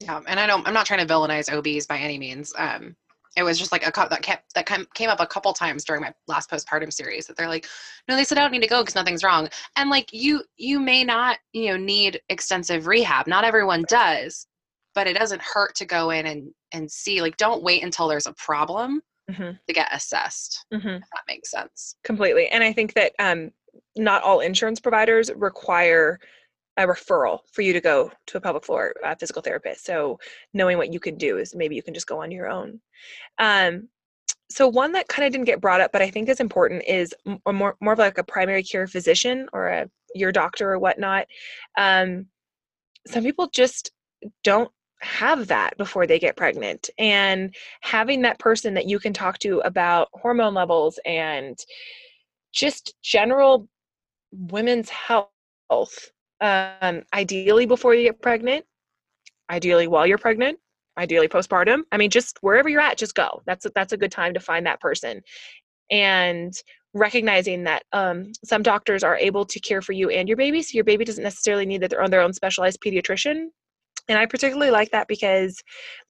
Yeah and i don't i'm not trying to villainize obs by any means. Um it was just like a cou- that kept that came came up a couple times during my last postpartum series that they're like no they said i don't need to go because nothing's wrong. And like you you may not you know need extensive rehab. Not everyone does but it doesn't hurt to go in and and see like don't wait until there's a problem hmm to get assessed hmm if that makes sense. Completely. And i think that um, not all insurance providers require a referral for you to go to a pelvic floor physical therapist. So knowing what you can do is maybe you can just go on your own. Um, so one that kind of didn't get brought up but i think is important is more, more of like a primary care physician or a your doctor or whatnot. Um, some people just don't have that before they get pregnant and having that person that you can talk to about hormone levels and just general women's health um, ideally before you get pregnant ideally while you're pregnant ideally postpartum. I mean just wherever you're at just go. That's a, that's a good time to find that person. And recognizing that um, some doctors are able to care for you and your baby so your baby doesn't necessarily need their own, their own specialized pediatrician. And I particularly like that because,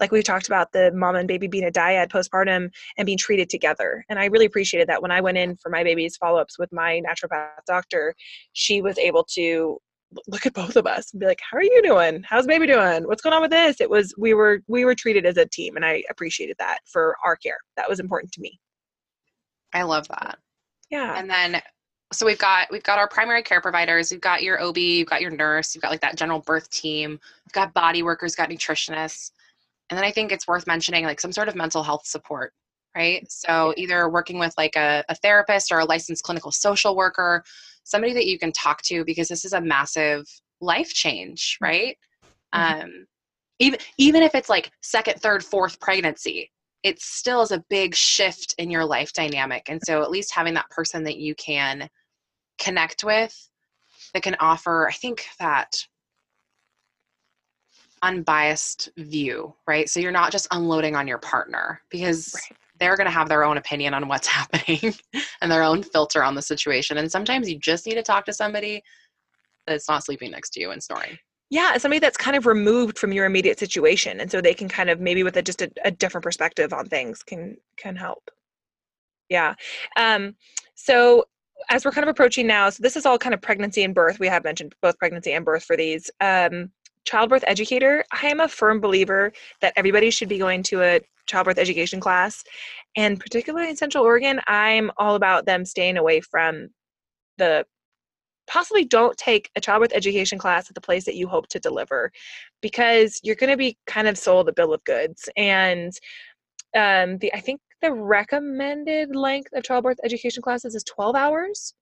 like we've talked about, the mom and baby being a dyad postpartum and being treated together. And I really appreciated that when I went in for my baby's follow ups with my naturopath doctor, she was able to look at both of us and be like, "How are you doing? How's baby doing? What's going on with this?" It was we were we were treated as a team, and I appreciated that for our care. That was important to me. I love that. Yeah. And then so we've got we've got our primary care providers you've got your ob you've got your nurse you've got like that general birth team you've got body workers got nutritionists and then i think it's worth mentioning like some sort of mental health support right so either working with like a, a therapist or a licensed clinical social worker somebody that you can talk to because this is a massive life change right mm-hmm. um even even if it's like second third fourth pregnancy it still is a big shift in your life dynamic. And so at least having that person that you can connect with that can offer, I think that unbiased view, right? So you're not just unloading on your partner because right. They're going to have their own opinion on what's happening and their own filter on the situation. And sometimes you just need to talk to somebody that's not sleeping next to you and snoring. Yeah somebody that's kind of removed from your immediate situation and so they can kind of maybe with a, just a, a different perspective on things can can help. Yeah um so as we're kind of approaching now so this is all kind of pregnancy and birth. We have mentioned both pregnancy and birth for these. Um childbirth educator i am a firm believer that everybody should be going to a childbirth education class and particularly in central oregon i'm all about them staying away from the possibly don't take a childbirth education class at the place that you hope to deliver because you're going to be kind of sold a bill of goods. And um, the i think the recommended length of childbirth education classes is 12 hours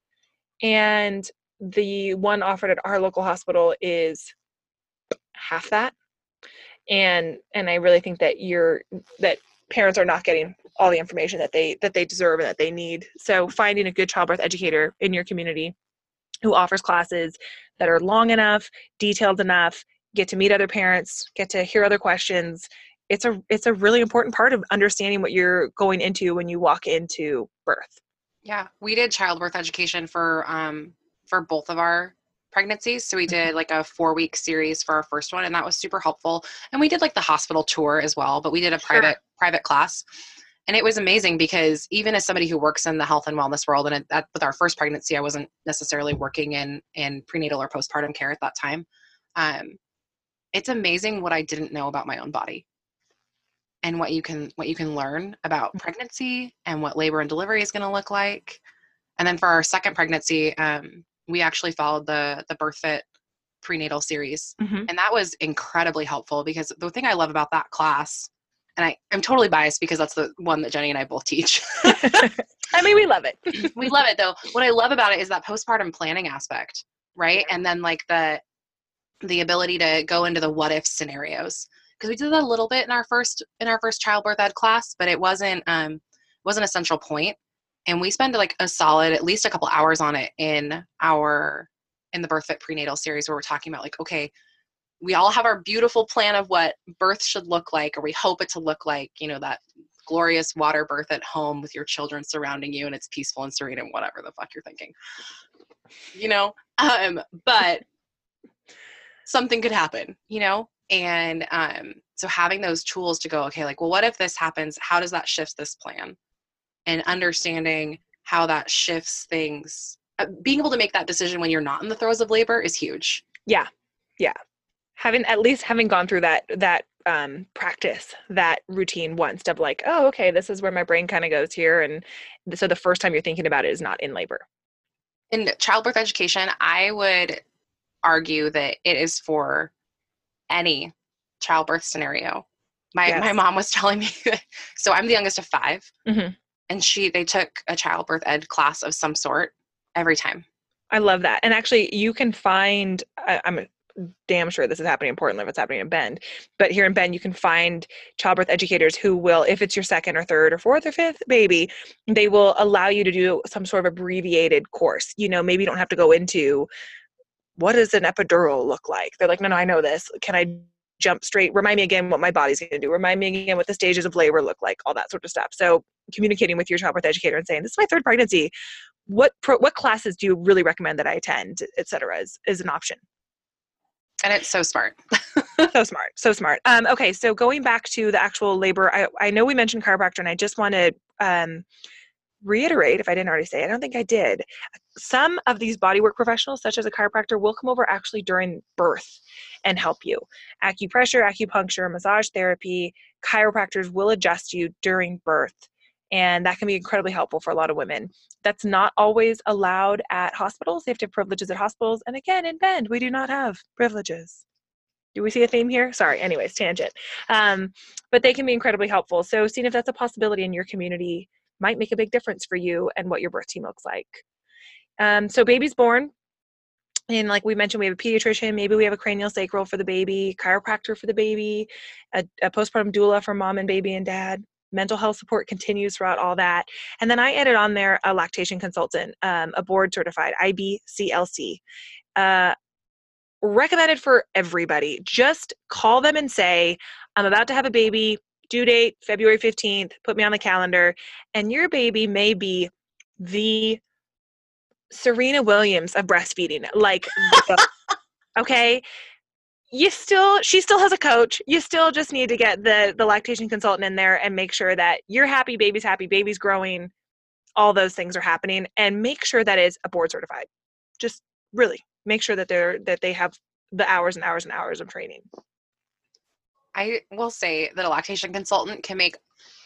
and the one offered at our local hospital is half that and and i really think that you're that parents are not getting all the information that they that they deserve and that they need so finding a good childbirth educator in your community who offers classes that are long enough, detailed enough, get to meet other parents, get to hear other questions. It's a it's a really important part of understanding what you're going into when you walk into birth. Yeah, we did childbirth education for um for both of our pregnancies. So we did mm-hmm. like a four week series for our first one, and that was super helpful. And we did like the hospital tour as well, but we did a private sure. private class and it was amazing because even as somebody who works in the health and wellness world and at, with our first pregnancy i wasn't necessarily working in in prenatal or postpartum care at that time um, it's amazing what i didn't know about my own body and what you can what you can learn about mm-hmm. pregnancy and what labor and delivery is going to look like and then for our second pregnancy um, we actually followed the the BirthFit prenatal series mm-hmm. and that was incredibly helpful because the thing i love about that class and I, I'm totally biased because that's the one that Jenny and I both teach. I mean, we love it. we love it though. What I love about it is that postpartum planning aspect, right? And then like the the ability to go into the what if scenarios because we did that a little bit in our first in our first childbirth ed class, but it wasn't um wasn't a central point. And we spend like a solid at least a couple hours on it in our in the BirthFit prenatal series where we're talking about like okay we all have our beautiful plan of what birth should look like or we hope it to look like you know that glorious water birth at home with your children surrounding you and it's peaceful and serene and whatever the fuck you're thinking. You know? Um but something could happen you know? And um so having those tools to go okay like well what if this happens? How does that shift this plan and understanding how that shifts things uh, being able to make that decision when you're not in the throes of labor is huge. Yeah yeah. Having at least having gone through that that um, practice that routine once of like oh okay this is where my brain kind of goes here and so the first time you're thinking about it is not in labor. In childbirth education i would argue that it is for any childbirth scenario. My, yes. my mom was telling me so i'm the youngest of 5 mm-hmm. And she they took a childbirth ed class of some sort every time I love that. And actually, you can find, I, am damn sure this is happening in Portland if it's happening in Bend. But here in Bend, you can find childbirth educators who will, if it's your second or third or fourth or fifth baby, they will allow you to do some sort of abbreviated course. You know, maybe you don't have to go into what does an epidural look like? They're like, no, no, I know this. Can I jump straight? Remind me again what my body's going to do. Remind me again what the stages of labor look like, all that sort of stuff. So communicating with your childbirth educator and saying, this is my third pregnancy what pro, what classes do you really recommend that I attend, et cetera, is, is an option. And it's so smart. so smart. So smart. Um, okay, so going back to the actual labor, I, I know we mentioned chiropractor, and I just want to um, reiterate, if I didn't already say, I don't think I did. Some of these bodywork professionals, such as a chiropractor, will come over actually during birth and help you. Acupressure, acupuncture, massage therapy, chiropractors will adjust you during birth. And that can be incredibly helpful for a lot of women. That's not always allowed at hospitals. They have to have privileges at hospitals. And again, in Bend, we do not have privileges. Do we see a theme here? Sorry, anyways, tangent. Um, but they can be incredibly helpful. So, seeing if that's a possibility in your community might make a big difference for you and what your birth team looks like. Um, so, baby's born. And like we mentioned, we have a pediatrician, maybe we have a cranial sacral for the baby, chiropractor for the baby, a, a postpartum doula for mom and baby and dad mental health support continues throughout all that. And then I added on there a lactation consultant, um, a board certified IBCLC. Uh, recommended for everybody. Just call them and say, I'm about to have a baby, due date February 15th, put me on the calendar, and your baby may be the Serena Williams of breastfeeding. Like, okay, you still she still has a coach. You still just need to get the the lactation consultant in there and make sure that you're happy baby's happy baby's growing all those things are happening and make sure that is a board certified. Just really make sure that they're that they have the hours and hours and hours of training i will say that a lactation consultant can make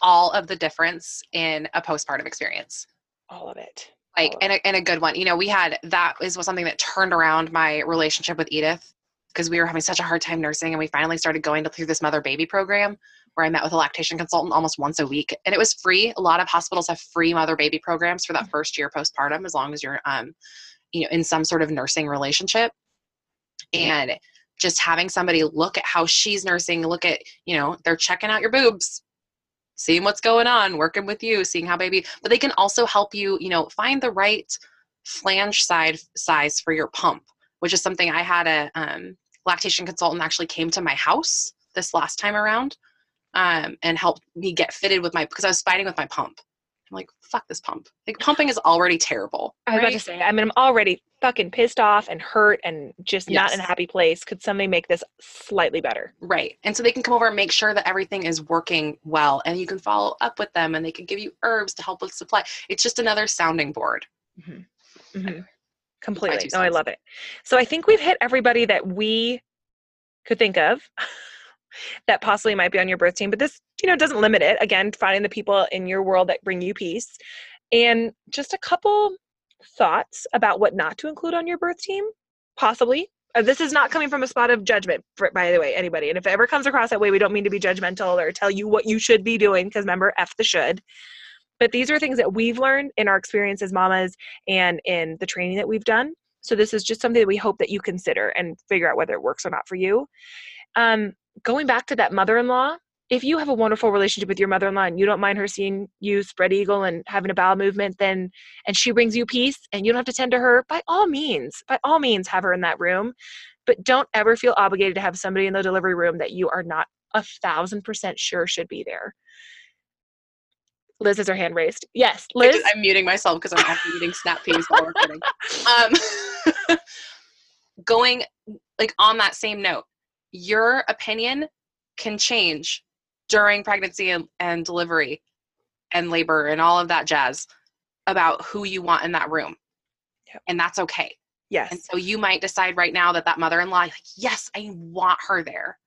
all of the difference in a postpartum experience all of it like and a, and a good one you know we had that is was something that turned around my relationship with edith because we were having such a hard time nursing and we finally started going through this mother baby program where I met with a lactation consultant almost once a week and it was free. A lot of hospitals have free mother baby programs for that mm-hmm. first year postpartum as long as you're um you know in some sort of nursing relationship. And just having somebody look at how she's nursing, look at, you know, they're checking out your boobs, seeing what's going on, working with you, seeing how baby, but they can also help you, you know, find the right flange side size for your pump which is something I had a um, lactation consultant actually came to my house this last time around um, and helped me get fitted with my because I was fighting with my pump. I'm like, fuck this pump. Like pumping is already terrible. I was right? about to say, I mean, I'm already fucking pissed off and hurt and just yes. not in a happy place. Could somebody make this slightly better? Right. And so they can come over and make sure that everything is working well and you can follow up with them and they can give you herbs to help with supply. It's just another sounding board. Mm-hmm. Mm-hmm. Completely. No, I love it. So I think we've hit everybody that we could think of that possibly might be on your birth team, but this, you know, doesn't limit it. Again, finding the people in your world that bring you peace. And just a couple thoughts about what not to include on your birth team, possibly. Uh, this is not coming from a spot of judgment, for, by the way, anybody. And if it ever comes across that way, we don't mean to be judgmental or tell you what you should be doing, because remember, F the should. But these are things that we've learned in our experience as mamas and in the training that we've done. So this is just something that we hope that you consider and figure out whether it works or not for you. Um, going back to that mother-in-law, if you have a wonderful relationship with your mother-in-law and you don't mind her seeing you spread eagle and having a bowel movement, then and she brings you peace and you don't have to tend to her, by all means, by all means, have her in that room. But don't ever feel obligated to have somebody in the delivery room that you are not a thousand percent sure should be there. Liz has her hand raised. Yes, Liz. I'm muting myself because I'm actually eating snap peas while recording. Um, going like on that same note, your opinion can change during pregnancy and, and delivery and labor and all of that jazz about who you want in that room. Yep. And that's okay. Yes. And so you might decide right now that that mother-in-law, like, yes, I want her there.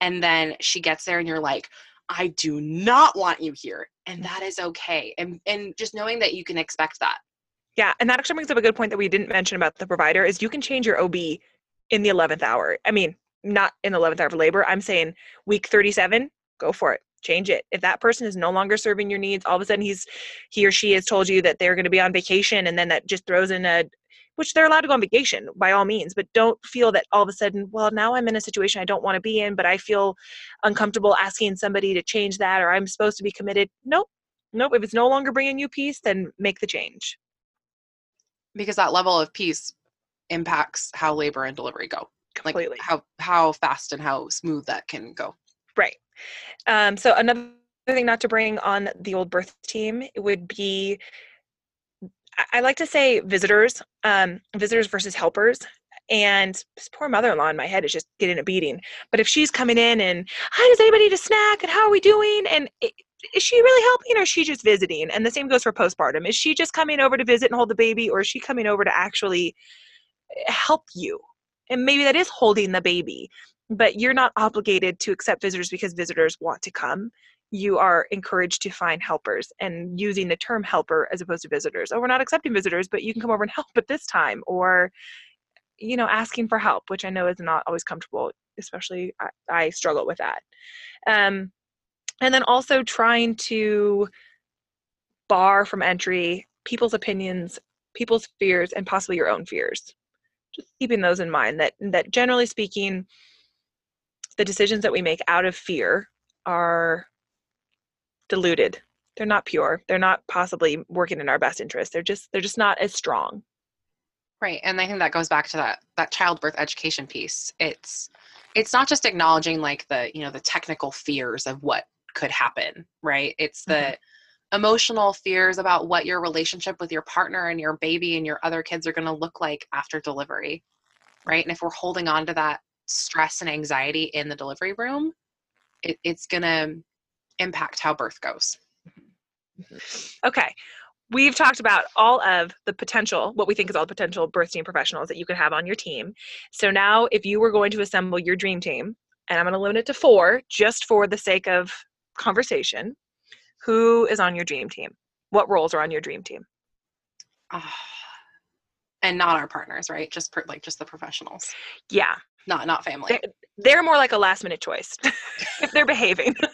And then she gets there and you're like, I do not want you here. And mm. that is okay. And and just knowing that you can expect that. Yeah, and that actually brings up a good point that we didn't mention about the provider is you can change your OB in the 11th hour. I mean, not in the 11th hour of labor. I'm saying week 37, go for it. Change it. If that person is no longer serving your needs, all of a sudden he's he or she has told you that they're going to be on vacation and then that just throws in a which they're allowed to go on vacation by all means, but don't feel that all of a sudden, well, now I'm in a situation I don't want to be in, but I feel uncomfortable asking somebody to change that or I'm supposed to be committed. Nope. Nope. If it's no longer bringing you peace, then make the change. Because that level of peace impacts how labor and delivery go. Completely. Like how how fast and how smooth that can go. Right. Um, so another thing not to bring on the old birth team would be I like to say visitors, um, visitors versus helpers. And this poor mother-in-law in my head is just getting a beating. But if she's coming in and, hi, does anybody need a snack? And how are we doing? And it, is she really helping or is she just visiting? And the same goes for postpartum. Is she just coming over to visit and hold the baby or is she coming over to actually eh, help you? And maybe that is holding the baby, but you're not obligated to accept visitors because visitors want to come you are encouraged to find helpers and using the term helper as opposed to visitors. Oh, we're not accepting visitors, but you can come over and help at this time. Or, you know, asking for help, which I know is not always comfortable, especially I, I struggle with that. Um, and then also trying to bar from entry people's opinions, people's fears, and possibly your own fears. Just keeping those in mind that that generally speaking, the decisions that we make out of fear are diluted. They're not pure. They're not possibly working in our best interest. They're just they're just not as strong. Right and i think that goes back to that that childbirth education piece. It's it's not just acknowledging like the you know the technical fears of what could happen right? It's the mm-hmm. Emotional fears about what your relationship with your partner and your baby and your other kids are going to look like after delivery right and if we're holding on to that stress and anxiety in the delivery room it, it's going to impact how birth goes. Mm-hmm. Okay. We've talked about all of the potential, what we think is all the potential birth team professionals that you could have on your team. So now, if you were going to assemble your dream team, and I'm going to limit it to four just for the sake of conversation, who is on your dream team? What roles are on your dream team? Uh, and not our partners, right? Just per, like just the professionals. Yeah. Not not family. They're, they're more like a last minute choice if they're behaving.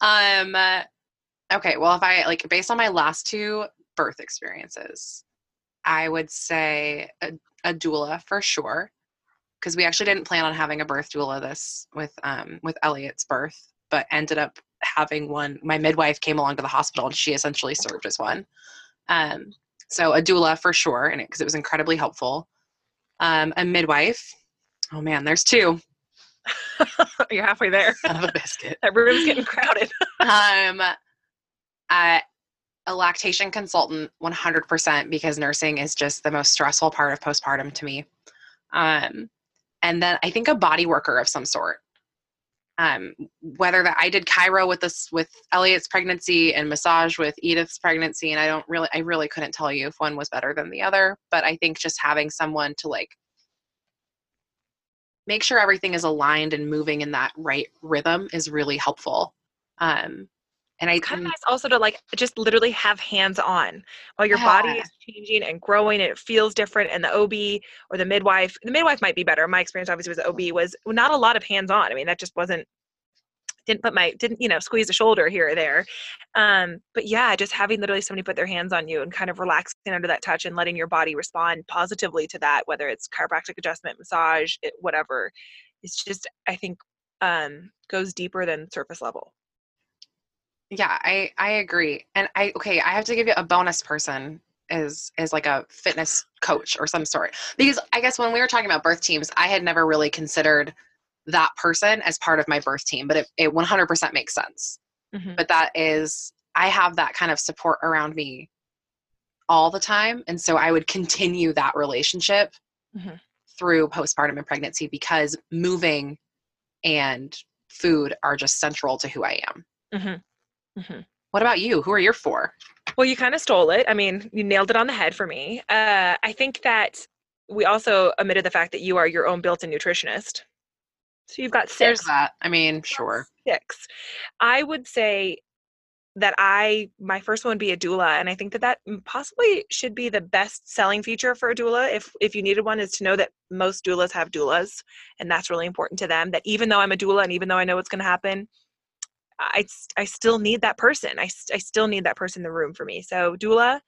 um okay well if i like based on my last two birth experiences i would say a, a doula for sure because we actually didn't plan on having a birth doula this with um with elliot's birth but ended up having one my midwife came along to the hospital and she essentially served as one um so a doula for sure and because it, it was incredibly helpful um a midwife oh man there's two You're halfway there. Son of a biscuit. that room's getting crowded. um, uh, a lactation consultant 100% because nursing is just the most stressful part of postpartum to me. Um, and then I think a body worker of some sort. Um, whether that I did chiro with this with Elliot's pregnancy and massage with Edith's pregnancy, and I don't really, I really couldn't tell you if one was better than the other. But I think just having someone to like make sure everything is aligned and moving in that right rhythm is really helpful. Um, and I kind of nice also to like just literally have hands on while your yeah. body is changing and growing and it feels different. And the OB or the midwife, the midwife might be better. My experience obviously was OB was not a lot of hands on. I mean, that just wasn't didn't put my didn't you know squeeze a shoulder here or there um but yeah just having literally somebody put their hands on you and kind of relaxing under that touch and letting your body respond positively to that whether it's chiropractic adjustment massage it, whatever it's just i think um goes deeper than surface level yeah i i agree and i okay i have to give you a bonus person is is like a fitness coach or some sort because i guess when we were talking about birth teams i had never really considered that person as part of my birth team, but it, it 100% makes sense. Mm-hmm. But that is, I have that kind of support around me all the time. And so I would continue that relationship mm-hmm. through postpartum and pregnancy because moving and food are just central to who I am. Mm-hmm. Mm-hmm. What about you? Who are your four? Well, you kind of stole it. I mean, you nailed it on the head for me. Uh, I think that we also omitted the fact that you are your own built in nutritionist. So you've got six. There's that. I mean, sure. Six. I would say that I my first one would be a doula, and I think that that possibly should be the best selling feature for a doula. If if you needed one, is to know that most doulas have doulas, and that's really important to them. That even though I'm a doula, and even though I know what's going to happen, I I still need that person. I I still need that person in the room for me. So doula,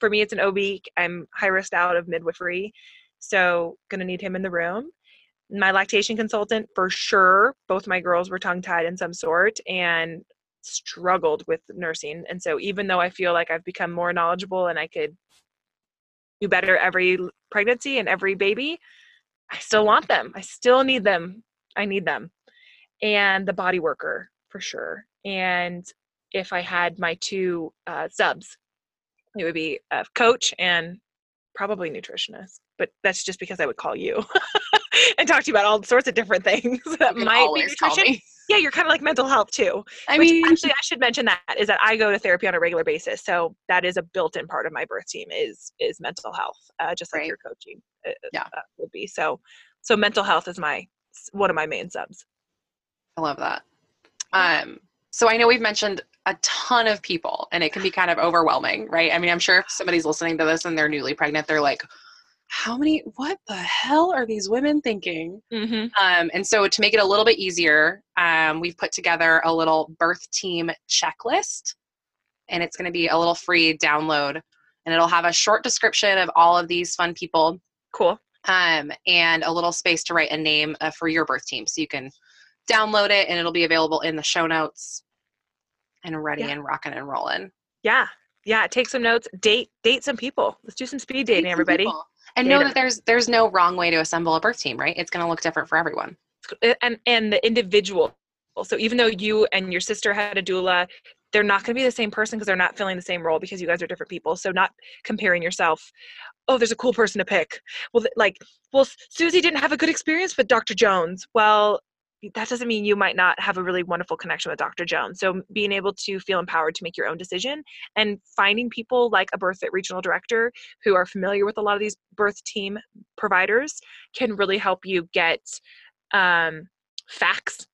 for me, it's an OB. I'm high risk out of midwifery, so gonna need him in the room my lactation consultant for sure both my girls were tongue tied in some sort and struggled with nursing and so even though i feel like i've become more knowledgeable and i could do better every pregnancy and every baby i still want them i still need them i need them and the body worker for sure and if i had my two uh, subs it would be a coach and probably nutritionist. But that's just because I would call you and talk to you about all sorts of different things that might be nutrition. Yeah, you're kind of like mental health too. I mean, actually, I should mention that is that I go to therapy on a regular basis, so that is a built-in part of my birth team is is mental health, uh, just like Right. your coaching. uh, Yeah. uh, would be so. So mental health is my one of my main subs. I love that. Um, so I know we've mentioned a ton of people and it can be kind of overwhelming, right? I mean, I'm sure if somebody's listening to this and they're newly pregnant, they're like, how many, what the hell are these women thinking? Mm-hmm. Um, and so to make it a little bit easier, um, we've put together a little birth team checklist and it's going to be a little free download and it'll have a short description of all of these fun people Cool. um, and a little space to write a name uh, for your birth team. So you can download it and it'll be available in the show notes and ready Yeah. and rocking and rolling. Yeah. Yeah. Take some notes. Date date some people. Let's do some speed dating, some everybody. people. And know that there's there's no wrong way to assemble a birth team, right? It's going to look different for everyone. And and the individual so even though you and your sister had a doula they're not going to be the same person because they're not filling the same role because you guys are different people so not comparing yourself oh there's a cool person to pick well like well susie didn't have a good experience with dr jones well that doesn't mean you might not have a really wonderful connection with dr jones so being able to feel empowered to make your own decision and finding people like a BirthFit regional director who are familiar with a lot of these birth team providers can really help you get um, facts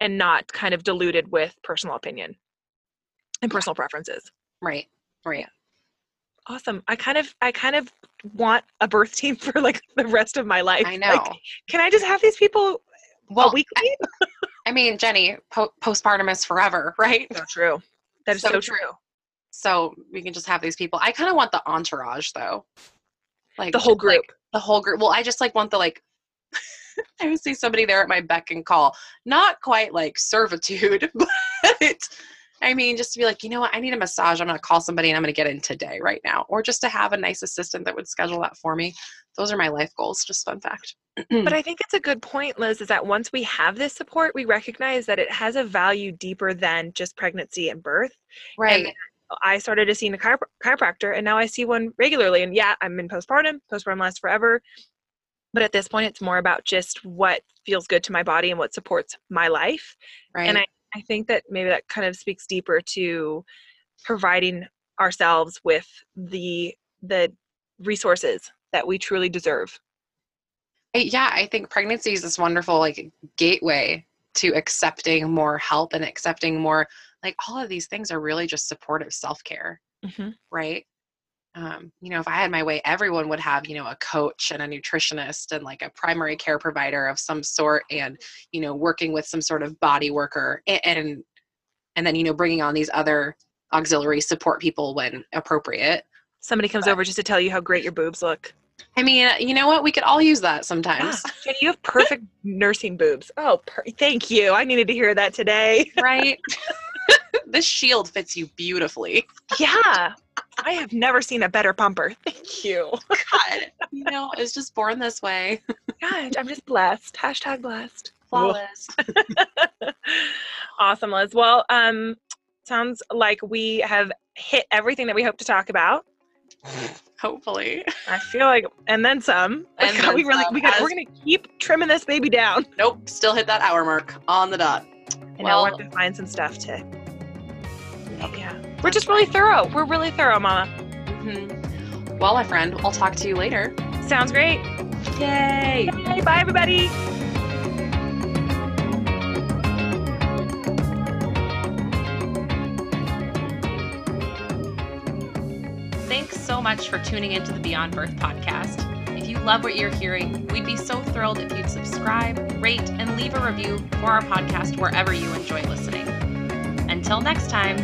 and not kind of diluted with personal opinion and personal preferences. Right. Right. Awesome. I kind of I kind of want a birth team for like the rest of my life. I know. Like, can I just have these people well, a weekly? I mean, Jenny, po- postpartum is forever, right? So true. That is So so, true. true. So we can just have these people. I kind of want the entourage though. Like The whole just, like, group. the whole group. Well, I just like want the like I would see somebody there at my beck and call. Not quite like servitude, but I mean just to be like, you know what, I need a massage. I'm gonna call somebody and I'm gonna get in today, right now. Or just to have a nice assistant that would schedule that for me. Those are my life goals. Just fun fact. But I think it's a good point, Liz, is that once we have this support, we recognize that it has a value deeper than just pregnancy and birth. right. I started to see a chiro- chiropractor and now I see one regularly. And yeah, I'm in postpartum. Postpartum lasts forever. But at this point, it's more about just what feels good to my body and what supports my life. right. And I, I think that maybe that kind of speaks deeper to providing ourselves with the the resources that we truly deserve. Yeah, I think pregnancy is this wonderful like gateway to accepting more help and accepting more like all of these things are really just supportive self-care, mm-hmm. right? Um, you know, if I had my way, everyone would have, you know, a coach and a nutritionist and like a primary care provider of some sort and, you know, working with some sort of body worker and and, and then, you know, bringing on these other auxiliary support people when appropriate. Somebody comes But- over just to tell you how great your boobs look. I mean, you know what? We could all use that sometimes, Jenny, you have perfect nursing boobs. Oh, per- thank you. I needed to hear that today. right? this shield fits you beautifully. Yeah. I have never seen a better bumper. Thank you. God, you know, it's just born this way. God, I'm just blessed. Hashtag blessed. Flawless. awesome, Liz. Well, um, sounds like we have hit everything that we hope to talk about. Hopefully. I feel like, and then some. And God, then we really, some, we got, we're gonna keep trimming this baby down. Nope. Still hit that hour mark on the dot. And now Well- we're to find some stuff to. Yeah, we're just really thorough. We're really thorough, Mama. Mhm. Well, my friend, I'll talk to you later. Sounds great. Yay. Hey, bye, everybody. Thanks so much for tuning into the Beyond Birth podcast. If you love what you're hearing, we'd be so thrilled if you'd subscribe, rate, and leave a review for our podcast wherever you enjoy listening. Until next time,